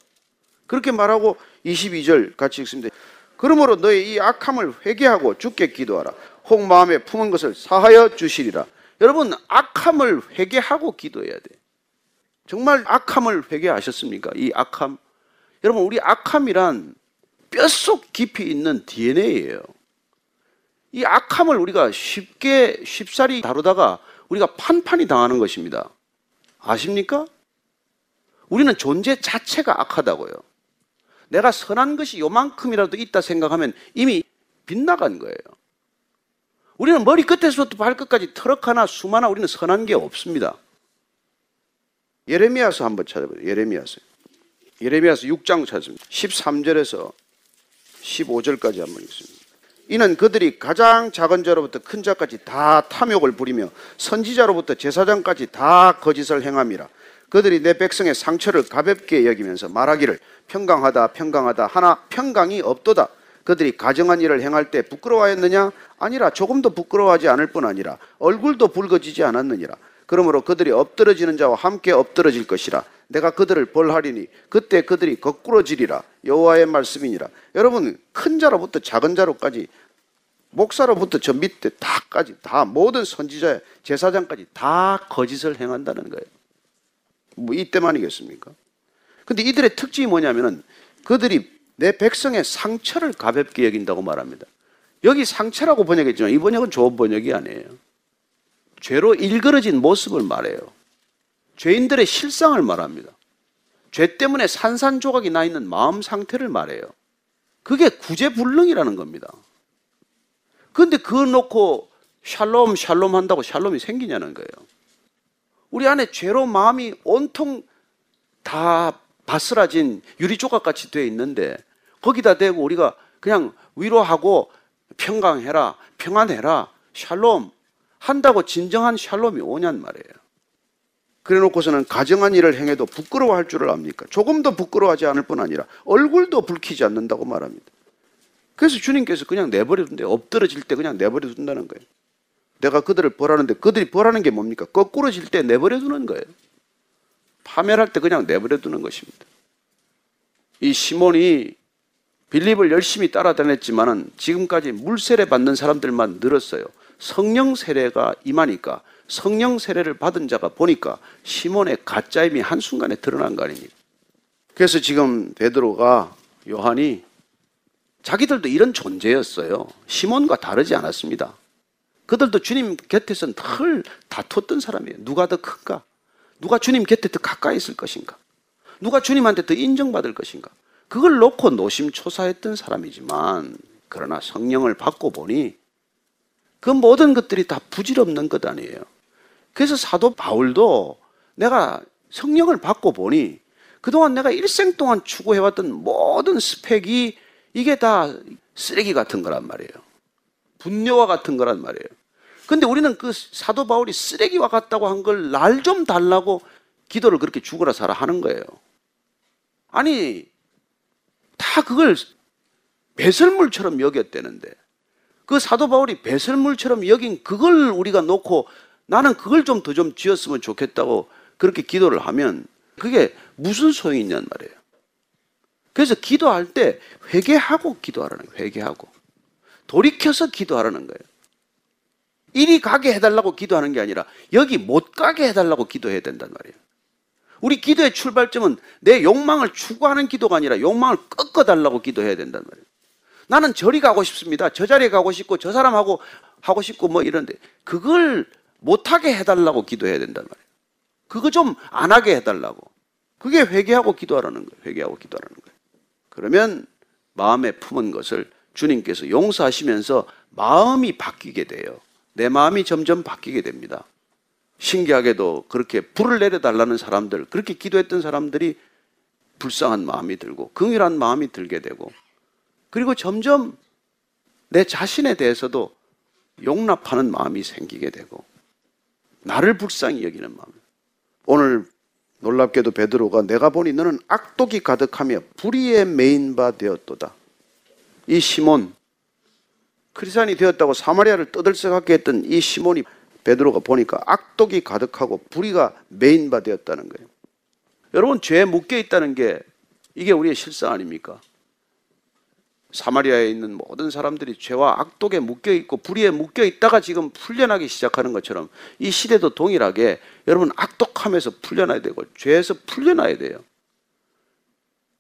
그렇게 말하고 22절 같이 읽습니다. 그러므로 너의 이 악함을 회개하고 주께 기도하라. 혹 마음에 품은 것을 사하여 주시리라. 여러분 악함을 회개하고 기도해야 돼. 정말 악함을 회개하셨습니까? 이 악함. 여러분 우리 악함이란 뼛속 깊이 있는 DNA예요. 이 악함을 우리가 쉽게 쉽사리 다루다가 우리가 판판이 당하는 것입니다. 아십니까? 우리는 존재 자체가 악하다고요. 내가 선한 것이 요만큼이라도 있다 생각하면 이미 빗나간 거예요. 우리는 머리 끝에서부터 발끝까지 트럭 하나, 숨 하나 우리는 선한 게 없습니다. 예레미야서 한번 찾아보세요. 예레미야서. 예레미야서 6장 찾습니다. 13절에서 15절까지 한번 읽습니다. 이는 그들이 가장 작은 자로부터 큰 자까지 다 탐욕을 부리며 선지자로부터 제사장까지 다 거짓을 행함이라. 그들이 내 백성의 상처를 가볍게 여기면서 말하기를 평강하다 평강하다 하나 평강이 없도다. 그들이 가정한 일을 행할 때 부끄러워하였느냐? 아니라 조금도 부끄러워하지 않을 뿐 아니라 얼굴도 붉어지지 않았느니라. 그러므로 그들이 엎드러지는 자와 함께 엎드러질 것이라. 내가 그들을 벌하리니 그때 그들이 거꾸러지리라. 여호와의 말씀이니라. 여러분 큰 자로부터 작은 자로까지 목사로부터 저 밑에 다까지 다 모든 선지자 제사장까지 다 거짓을 행한다는 거예요. 뭐 이때만이겠습니까? 근데 이들의 특징이 뭐냐면은 그들이 내 백성의 상처를 가볍게 여긴다고 말합니다. 여기 상처라고 번역했지만 이 번역은 좋은 번역이 아니에요. 죄로 일그러진 모습을 말해요. 죄인들의 실상을 말합니다. 죄 때문에 산산조각이 나 있는 마음 상태를 말해요. 그게 구제불능이라는 겁니다. 그런데 그거 놓고 샬롬 샬롬 한다고 샬롬이 생기냐는 거예요. 우리 안에 죄로 마음이 온통 다 바스라진 유리조각 같이 되어 있는데 거기다 대고 우리가 그냥 위로하고 평강해라, 평안해라, 샬롬 한다고 진정한 샬롬이 오냔 말이에요. 그래 놓고서는 가정한 일을 행해도 부끄러워할 줄을 압니까? 조금도 부끄러워하지 않을 뿐 아니라 얼굴도 붉히지 않는다고 말합니다. 그래서 주님께서 그냥 내버려 둔대 엎드러질 때 그냥 내버려 둔다는 거예요. 내가 그들을 벌하는데 그들이 벌하는 게 뭡니까? 거꾸로 질 때 내버려 두는 거예요. 파멸할 때 그냥 내버려 두는 것입니다. 이 시몬이 빌립을 열심히 따라다녔지만은 지금까지 물 세례 받는 사람들만 늘었어요. 성령 세례가 임하니까 성령 세례를 받은 자가 보니까 시몬의 가짜임이 한순간에 드러난 거 아닙니까? 그래서 지금 베드로가 요한이 자기들도 이런 존재였어요. 시몬과 다르지 않았습니다. 그들도 주님 곁에서 늘 다퉜던 사람이에요. 누가 더 큰가? 누가 주님 곁에 더 가까이 있을 것인가? 누가 주님한테 더 인정받을 것인가? 그걸 놓고 노심초사했던 사람이지만 그러나 성령을 받고 보니 그 모든 것들이 다 부질없는 것 아니에요. 그래서 사도 바울도 내가 성령을 받고 보니 그동안 내가 일생 동안 추구해왔던 모든 스펙이 이게 다 쓰레기 같은 거란 말이에요. 분뇨와 같은 거란 말이에요. 근데 우리는 그 사도 바울이 쓰레기와 같다고 한 걸 날 좀 달라고 기도를 그렇게 죽어라 살아 하는 거예요. 아니, 다 그걸 배설물처럼 여겼대는데 그 사도 바울이 배설물처럼 여긴 그걸 우리가 놓고 나는 그걸 좀 더 좀 지었으면 좋겠다고 그렇게 기도를 하면 그게 무슨 소용이 있냔 말이에요. 그래서 기도할 때 회개하고 기도하라는 거예요. 회개하고. 돌이켜서 기도하라는 거예요. 이리 가게 해달라고 기도하는 게 아니라 여기 못 가게 해달라고 기도해야 된단 말이에요. 우리 기도의 출발점은 내 욕망을 추구하는 기도가 아니라 욕망을 꺾어달라고 기도해야 된단 말이에요. 나는 저리 가고 싶습니다. 저 자리에 가고 싶고 저 사람하고 하고 싶고 뭐 이런데 그걸 못하게 해달라고 기도해야 된단 말이에요. 그거 좀 안 하게 해달라고. 그게 회개하고 기도하라는 거예요. 회개하고 기도하라는 거예요. 그러면 마음에 품은 것을 주님께서 용서하시면서 마음이 바뀌게 돼요. 내 마음이 점점 바뀌게 됩니다. 신기하게도 그렇게 불을 내려달라는 사람들, 그렇게 기도했던 사람들이 불쌍한 마음이 들고, 긍휼한 마음이 들게 되고, 그리고 점점 내 자신에 대해서도 용납하는 마음이 생기게 되고, 나를 불쌍히 여기는 마음. 오늘 놀랍게도 베드로가 내가 보니 너는 악독이 가득하며 불의에 매인 바 되었도다. 이 시몬 크리스찬이 되었다고 사마리아를 떠들썩하게 했던 이 시몬이 베드로가 보니까 악독이 가득하고 불의가 매인 바 되었다는 거예요. 여러분 죄에 묶여 있다는 게 이게 우리의 실상 아닙니까? 사마리아에 있는 모든 사람들이 죄와 악독에 묶여 있고 불의에 묶여 있다가 지금 풀려나기 시작하는 것처럼 이 시대도 동일하게 여러분 악독함에서 풀려나야 되고 죄에서 풀려나야 돼요.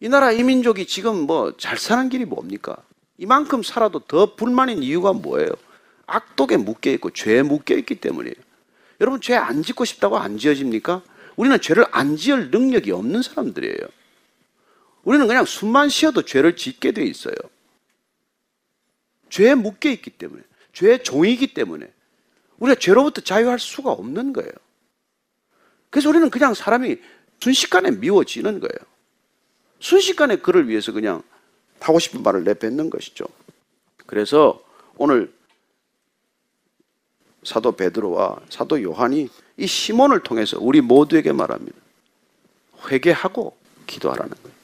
이 나라 이 민족이 지금 뭐 잘 사는 길이 뭡니까? 이만큼 살아도 더 불만인 이유가 뭐예요? 악독에 묶여 있고 죄에 묶여 있기 때문이에요. 여러분 죄 안 짓고 싶다고 안 지어집니까? 우리는 죄를 안 지을 능력이 없는 사람들이에요. 우리는 그냥 숨만 쉬어도 죄를 짓게 돼 있어요. 죄에 묶여 있기 때문에, 죄의 종이기 때문에 우리가 죄로부터 자유할 수가 없는 거예요. 그래서 우리는 그냥 사람이 순식간에 미워지는 거예요. 순식간에 그를 위해서 그냥 하고 싶은 말을 내뱉는 것이죠. 그래서 오늘 사도 베드로와 사도 요한이 이 시몬을 통해서 우리 모두에게 말합니다. 회개하고 기도하라는 거예요.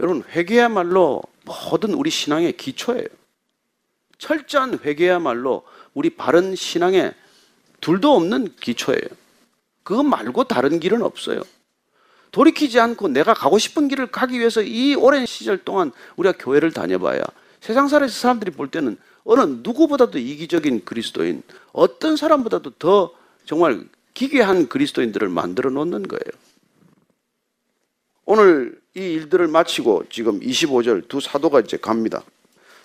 여러분, 회개야말로 모든 우리 신앙의 기초예요. 철저한 회개야말로 우리 바른 신앙의 둘도 없는 기초예요. 그거 말고 다른 길은 없어요. 돌이키지 않고 내가 가고 싶은 길을 가기 위해서 이 오랜 시절 동안 우리가 교회를 다녀봐야 세상 살에서 사람들이 볼 때는 어느 누구보다도 이기적인 그리스도인, 어떤 사람보다도 더 정말 기괴한 그리스도인들을 만들어 놓는 거예요. 오늘 이 일들을 마치고 지금 25절 두 사도가 이제 갑니다.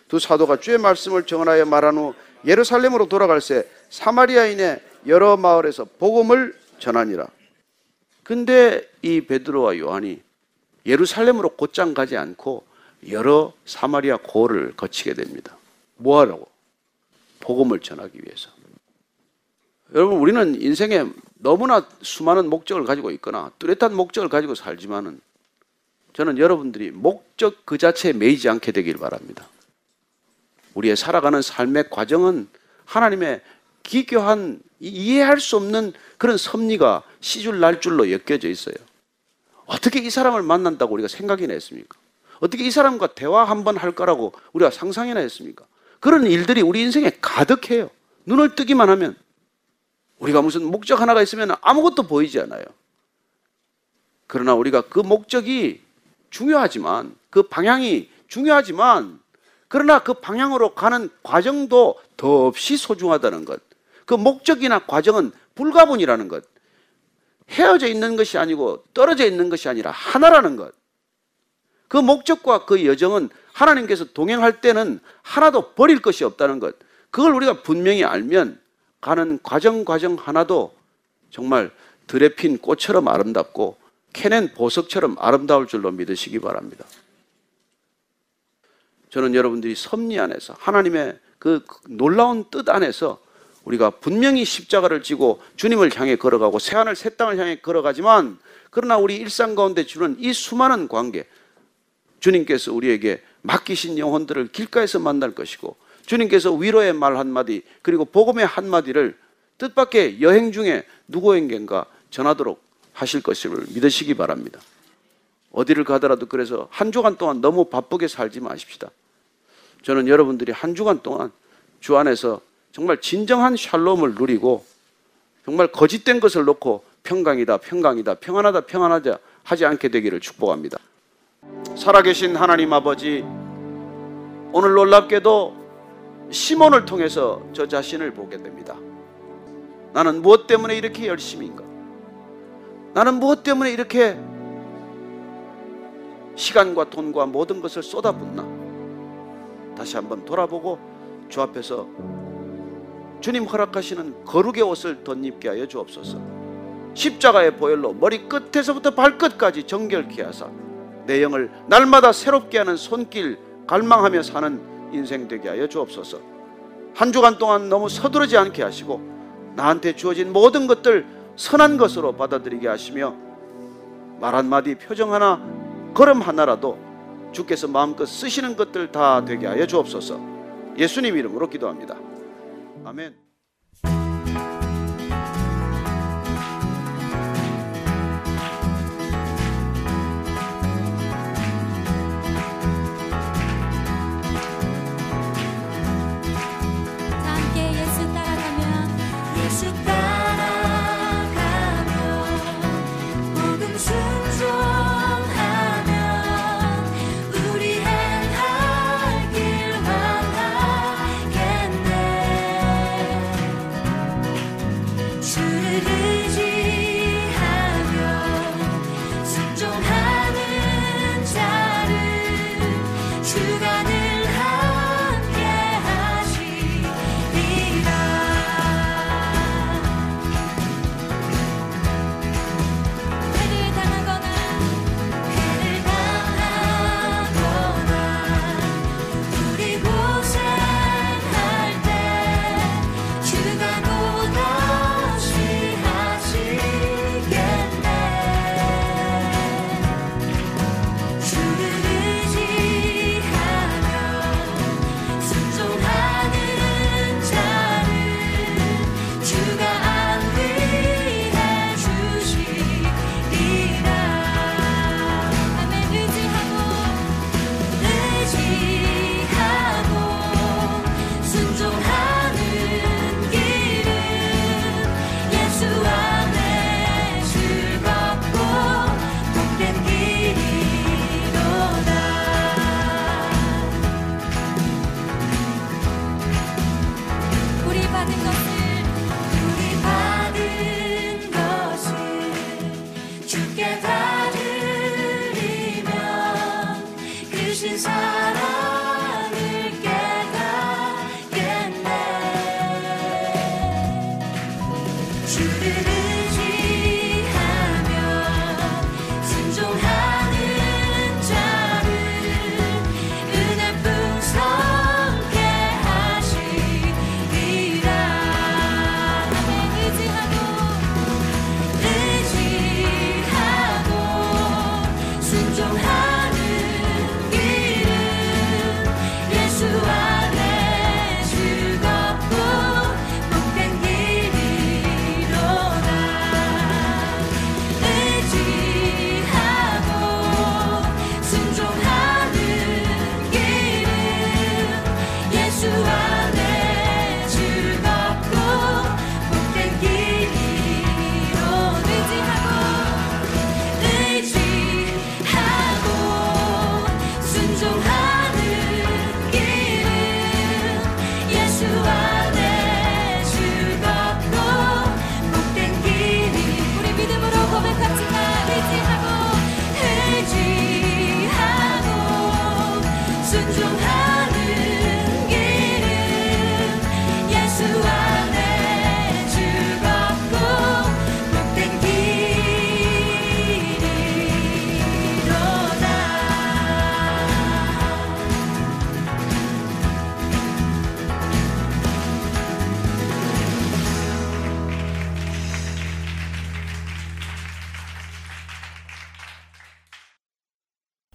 두 사도가 주의 말씀을 정하여 말한 후 예루살렘으로 돌아갈새 사마리아인의 여러 마을에서 복음을 전하니라. 근데 이 베드로와 요한이 예루살렘으로 곧장 가지 않고 여러 사마리아 고를 거치게 됩니다. 뭐 하라고? 복음을 전하기 위해서. 여러분, 우리는 인생에 너무나 수많은 목적을 가지고 있거나 뚜렷한 목적을 가지고 살지만은 저는 여러분들이 목적 그 자체에 매이지 않게 되길 바랍니다. 우리의 살아가는 삶의 과정은 하나님의 기교한 이해할 수 없는 그런 섭리가 시줄 날 줄로 엮여져 있어요. 어떻게 이 사람을 만난다고 우리가 생각이나 했습니까? 어떻게 이 사람과 대화 한 번 할 거라고 우리가 상상이나 했습니까? 그런 일들이 우리 인생에 가득해요. 눈을 뜨기만 하면 우리가 무슨 목적 하나가 있으면 아무것도 보이지 않아요. 그러나 우리가 그 목적이 중요하지만 그 방향이 중요하지만 그러나 그 방향으로 가는 과정도 더없이 소중하다는 것. 그 목적이나 과정은 불가분이라는 것. 헤어져 있는 것이 아니고 떨어져 있는 것이 아니라 하나라는 것. 그 목적과 그 여정은 하나님께서 동행할 때는 하나도 버릴 것이 없다는 것. 그걸 우리가 분명히 알면 가는 과정 과정 하나도 정말 들에 핀 꽃처럼 아름답고 캐낸 보석처럼 아름다울 줄로 믿으시기 바랍니다. 저는 여러분들이 섭리 안에서 하나님의 그 놀라운 뜻 안에서 우리가 분명히 십자가를 지고 주님을 향해 걸어가고 새 하늘 새 땅을 향해 걸어가지만 그러나 우리 일상 가운데 주는 이 수많은 관계 주님께서 우리에게 맡기신 영혼들을 길가에서 만날 것이고 주님께서 위로의 말 한마디 그리고 복음의 한마디를 뜻밖의 여행 중에 누구에겐가 전하도록 하실 것을 믿으시기 바랍니다. 어디를 가더라도 그래서 한 주간 동안 너무 바쁘게 살지 마십시다. 저는 여러분들이 한 주간 동안 주 안에서 정말 진정한 샬롬을 누리고 정말 거짓된 것을 놓고 평강이다, 평강이다, 평안하다, 평안하자 하지 않게 되기를 축복합니다. 살아계신 하나님 아버지, 오늘 놀랍게도 시몬을 통해서 저 자신을 보게 됩니다. 나는 무엇 때문에 이렇게 열심인가? 나는 무엇 때문에 이렇게 시간과 돈과 모든 것을 쏟아붓나? 다시 한번 돌아보고 주 앞에서 주님 허락하시는 거룩의 옷을 덧입게 하여 주옵소서. 십자가의 보혈로 머리 끝에서부터 발끝까지 정결케 하사 내 영을 날마다 새롭게 하는 손길 갈망하며 사는 인생 되게 하여 주옵소서. 한 주간 동안 너무 서두르지 않게 하시고 나한테 주어진 모든 것들 선한 것으로 받아들이게 하시며 말 한마디 표정 하나 걸음 하나라도 주께서 마음껏 쓰시는 것들 다 되게 하여 주옵소서. 예수님 이름으로 기도합니다. 아멘.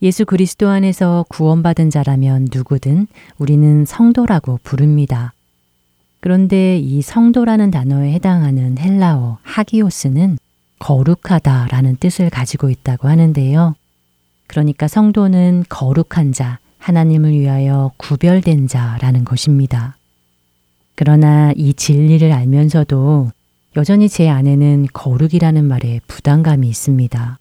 예수 그리스도 안에서 구원받은 자라면 누구든 우리는 성도라고 부릅니다. 그런데 이 성도라는 단어에 해당하는 헬라어 하기오스는 거룩하다라는 뜻을 가지고 있다고 하는데요. 그러니까 성도는 거룩한 자, 하나님을 위하여 구별된 자라는 것입니다. 그러나 이 진리를 알면서도 여전히 제 안에는 거룩이라는 말에 부담감이 있습니다.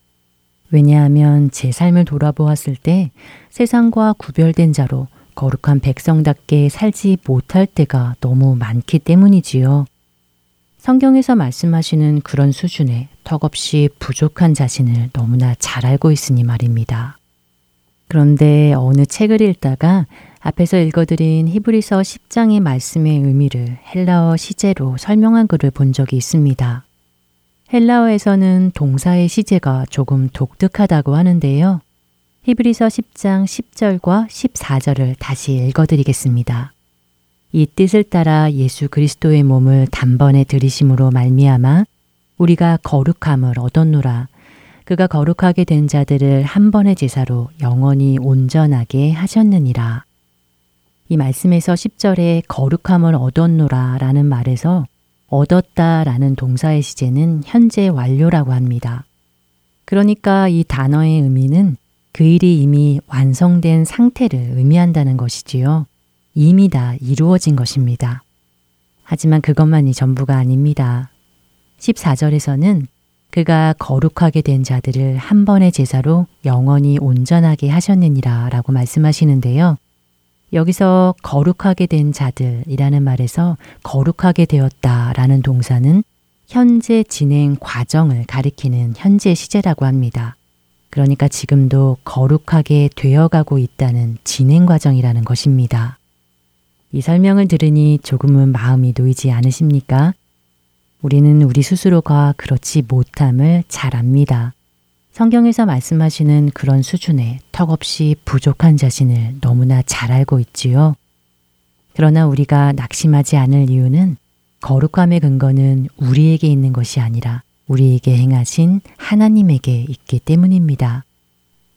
왜냐하면 제 삶을 돌아보았을 때 세상과 구별된 자로 거룩한 백성답게 살지 못할 때가 너무 많기 때문이지요. 성경에서 말씀하시는 그런 수준의 턱없이 부족한 자신을 너무나 잘 알고 있으니 말입니다. 그런데 어느 책을 읽다가 앞에서 읽어드린 히브리서 10장의 말씀의 의미를 헬라어 시제로 설명한 글을 본 적이 있습니다. 헬라어에서는 동사의 시제가 조금 독특하다고 하는데요. 히브리서 10장 10절과 14절을 다시 읽어드리겠습니다. 이 뜻을 따라 예수 그리스도의 몸을 단번에 들이심으로 말미암아 우리가 거룩함을 얻었노라. 그가 거룩하게 된 자들을 한 번의 제사로 영원히 온전하게 하셨느니라. 이 말씀에서 10절에 거룩함을 얻었노라 라는 말에서 얻었다 라는 동사의 시제는 현재 완료라고 합니다. 그러니까 이 단어의 의미는 그 일이 이미 완성된 상태를 의미한다는 것이지요. 이미 다 이루어진 것입니다. 하지만 그것만이 전부가 아닙니다. 14절에서는 그가 거룩하게 된 자들을 한 번의 제사로 영원히 온전하게 하셨느니라 라고 말씀하시는데요. 여기서 거룩하게 된 자들이라는 말에서 거룩하게 되었다라는 동사는 현재 진행 과정을 가리키는 현재 시제라고 합니다. 그러니까 지금도 거룩하게 되어가고 있다는 진행 과정이라는 것입니다. 이 설명을 들으니 조금은 마음이 놓이지 않으십니까? 우리는 우리 스스로가 그렇지 못함을 잘 압니다. 성경에서 말씀하시는 그런 수준의 턱없이 부족한 자신을 너무나 잘 알고 있지요. 그러나 우리가 낙심하지 않을 이유는 거룩함의 근거는 우리에게 있는 것이 아니라 우리에게 행하신 하나님에게 있기 때문입니다.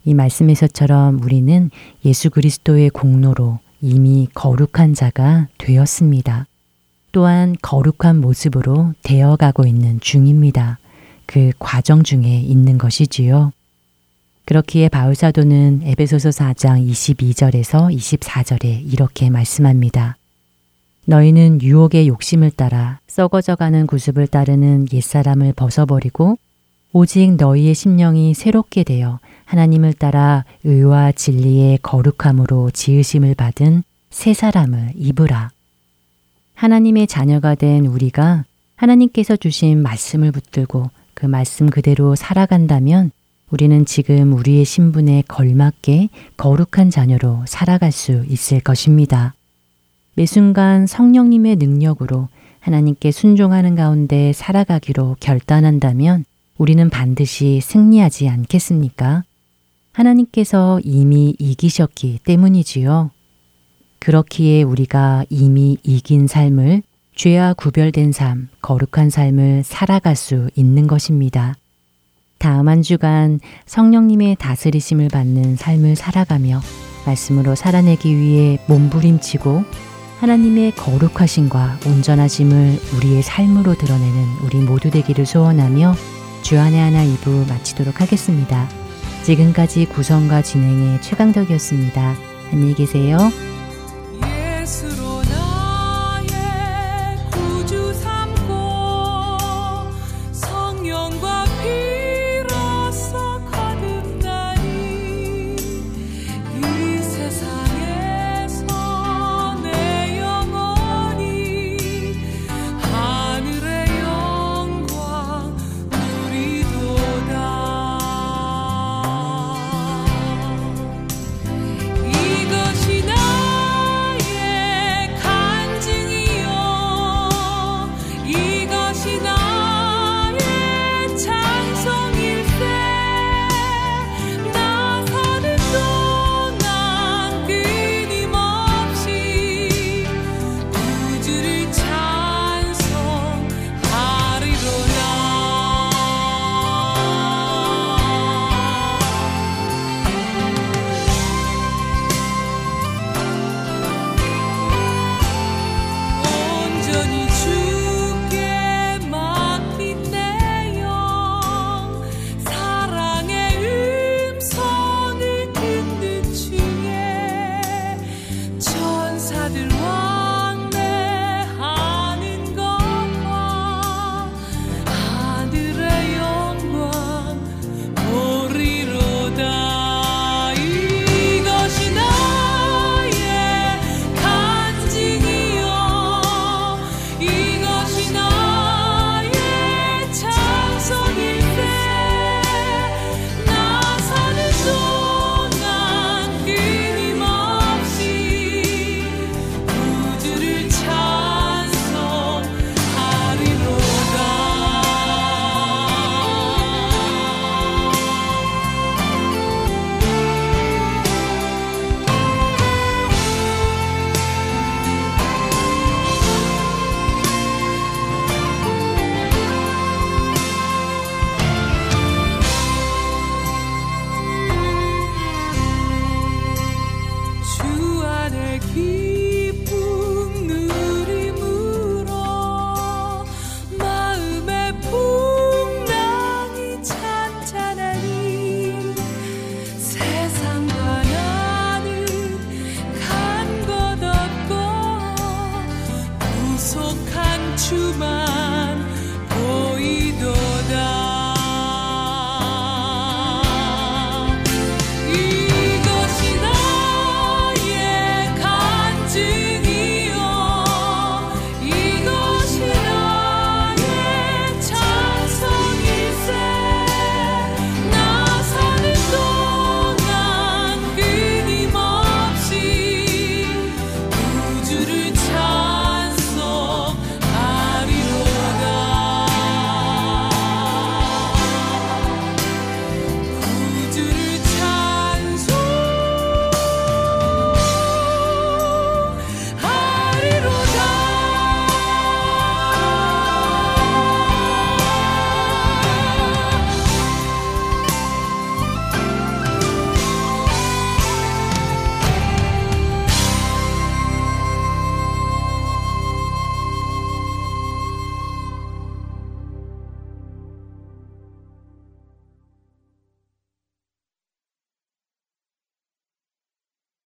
이 말씀에서처럼 우리는 예수 그리스도의 공로로 이미 거룩한 자가 되었습니다. 또한 거룩한 모습으로 되어가고 있는 중입니다. 그 과정 중에 있는 것이지요. 그렇기에 바울사도는 에베소서 4장 22절에서 24절에 이렇게 말씀합니다. 너희는 유혹의 욕심을 따라 썩어져가는 구습을 따르는 옛사람을 벗어버리고 오직 너희의 심령이 새롭게 되어 하나님을 따라 의와 진리의 거룩함으로 지으심을 받은 새 사람을 입으라. 하나님의 자녀가 된 우리가 하나님께서 주신 말씀을 붙들고 그 말씀 그대로 살아간다면 우리는 지금 우리의 신분에 걸맞게 거룩한 자녀로 살아갈 수 있을 것입니다. 매 순간 성령님의 능력으로 하나님께 순종하는 가운데 살아가기로 결단한다면 우리는 반드시 승리하지 않겠습니까? 하나님께서 이미 이기셨기 때문이지요. 그렇기에 우리가 이미 이긴 삶을 죄와 구별된 삶, 거룩한 삶을 살아갈 수 있는 것입니다. 다음 한 주간 성령님의 다스리심을 받는 삶을 살아가며 말씀으로 살아내기 위해 몸부림치고 하나님의 거룩하심과 온전하심을 우리의 삶으로 드러내는 우리 모두 되기를 소원하며 주안의 하나 2부 마치도록 하겠습니다. 지금까지 구성과 진행의 최강덕이었습니다. 안녕히 계세요.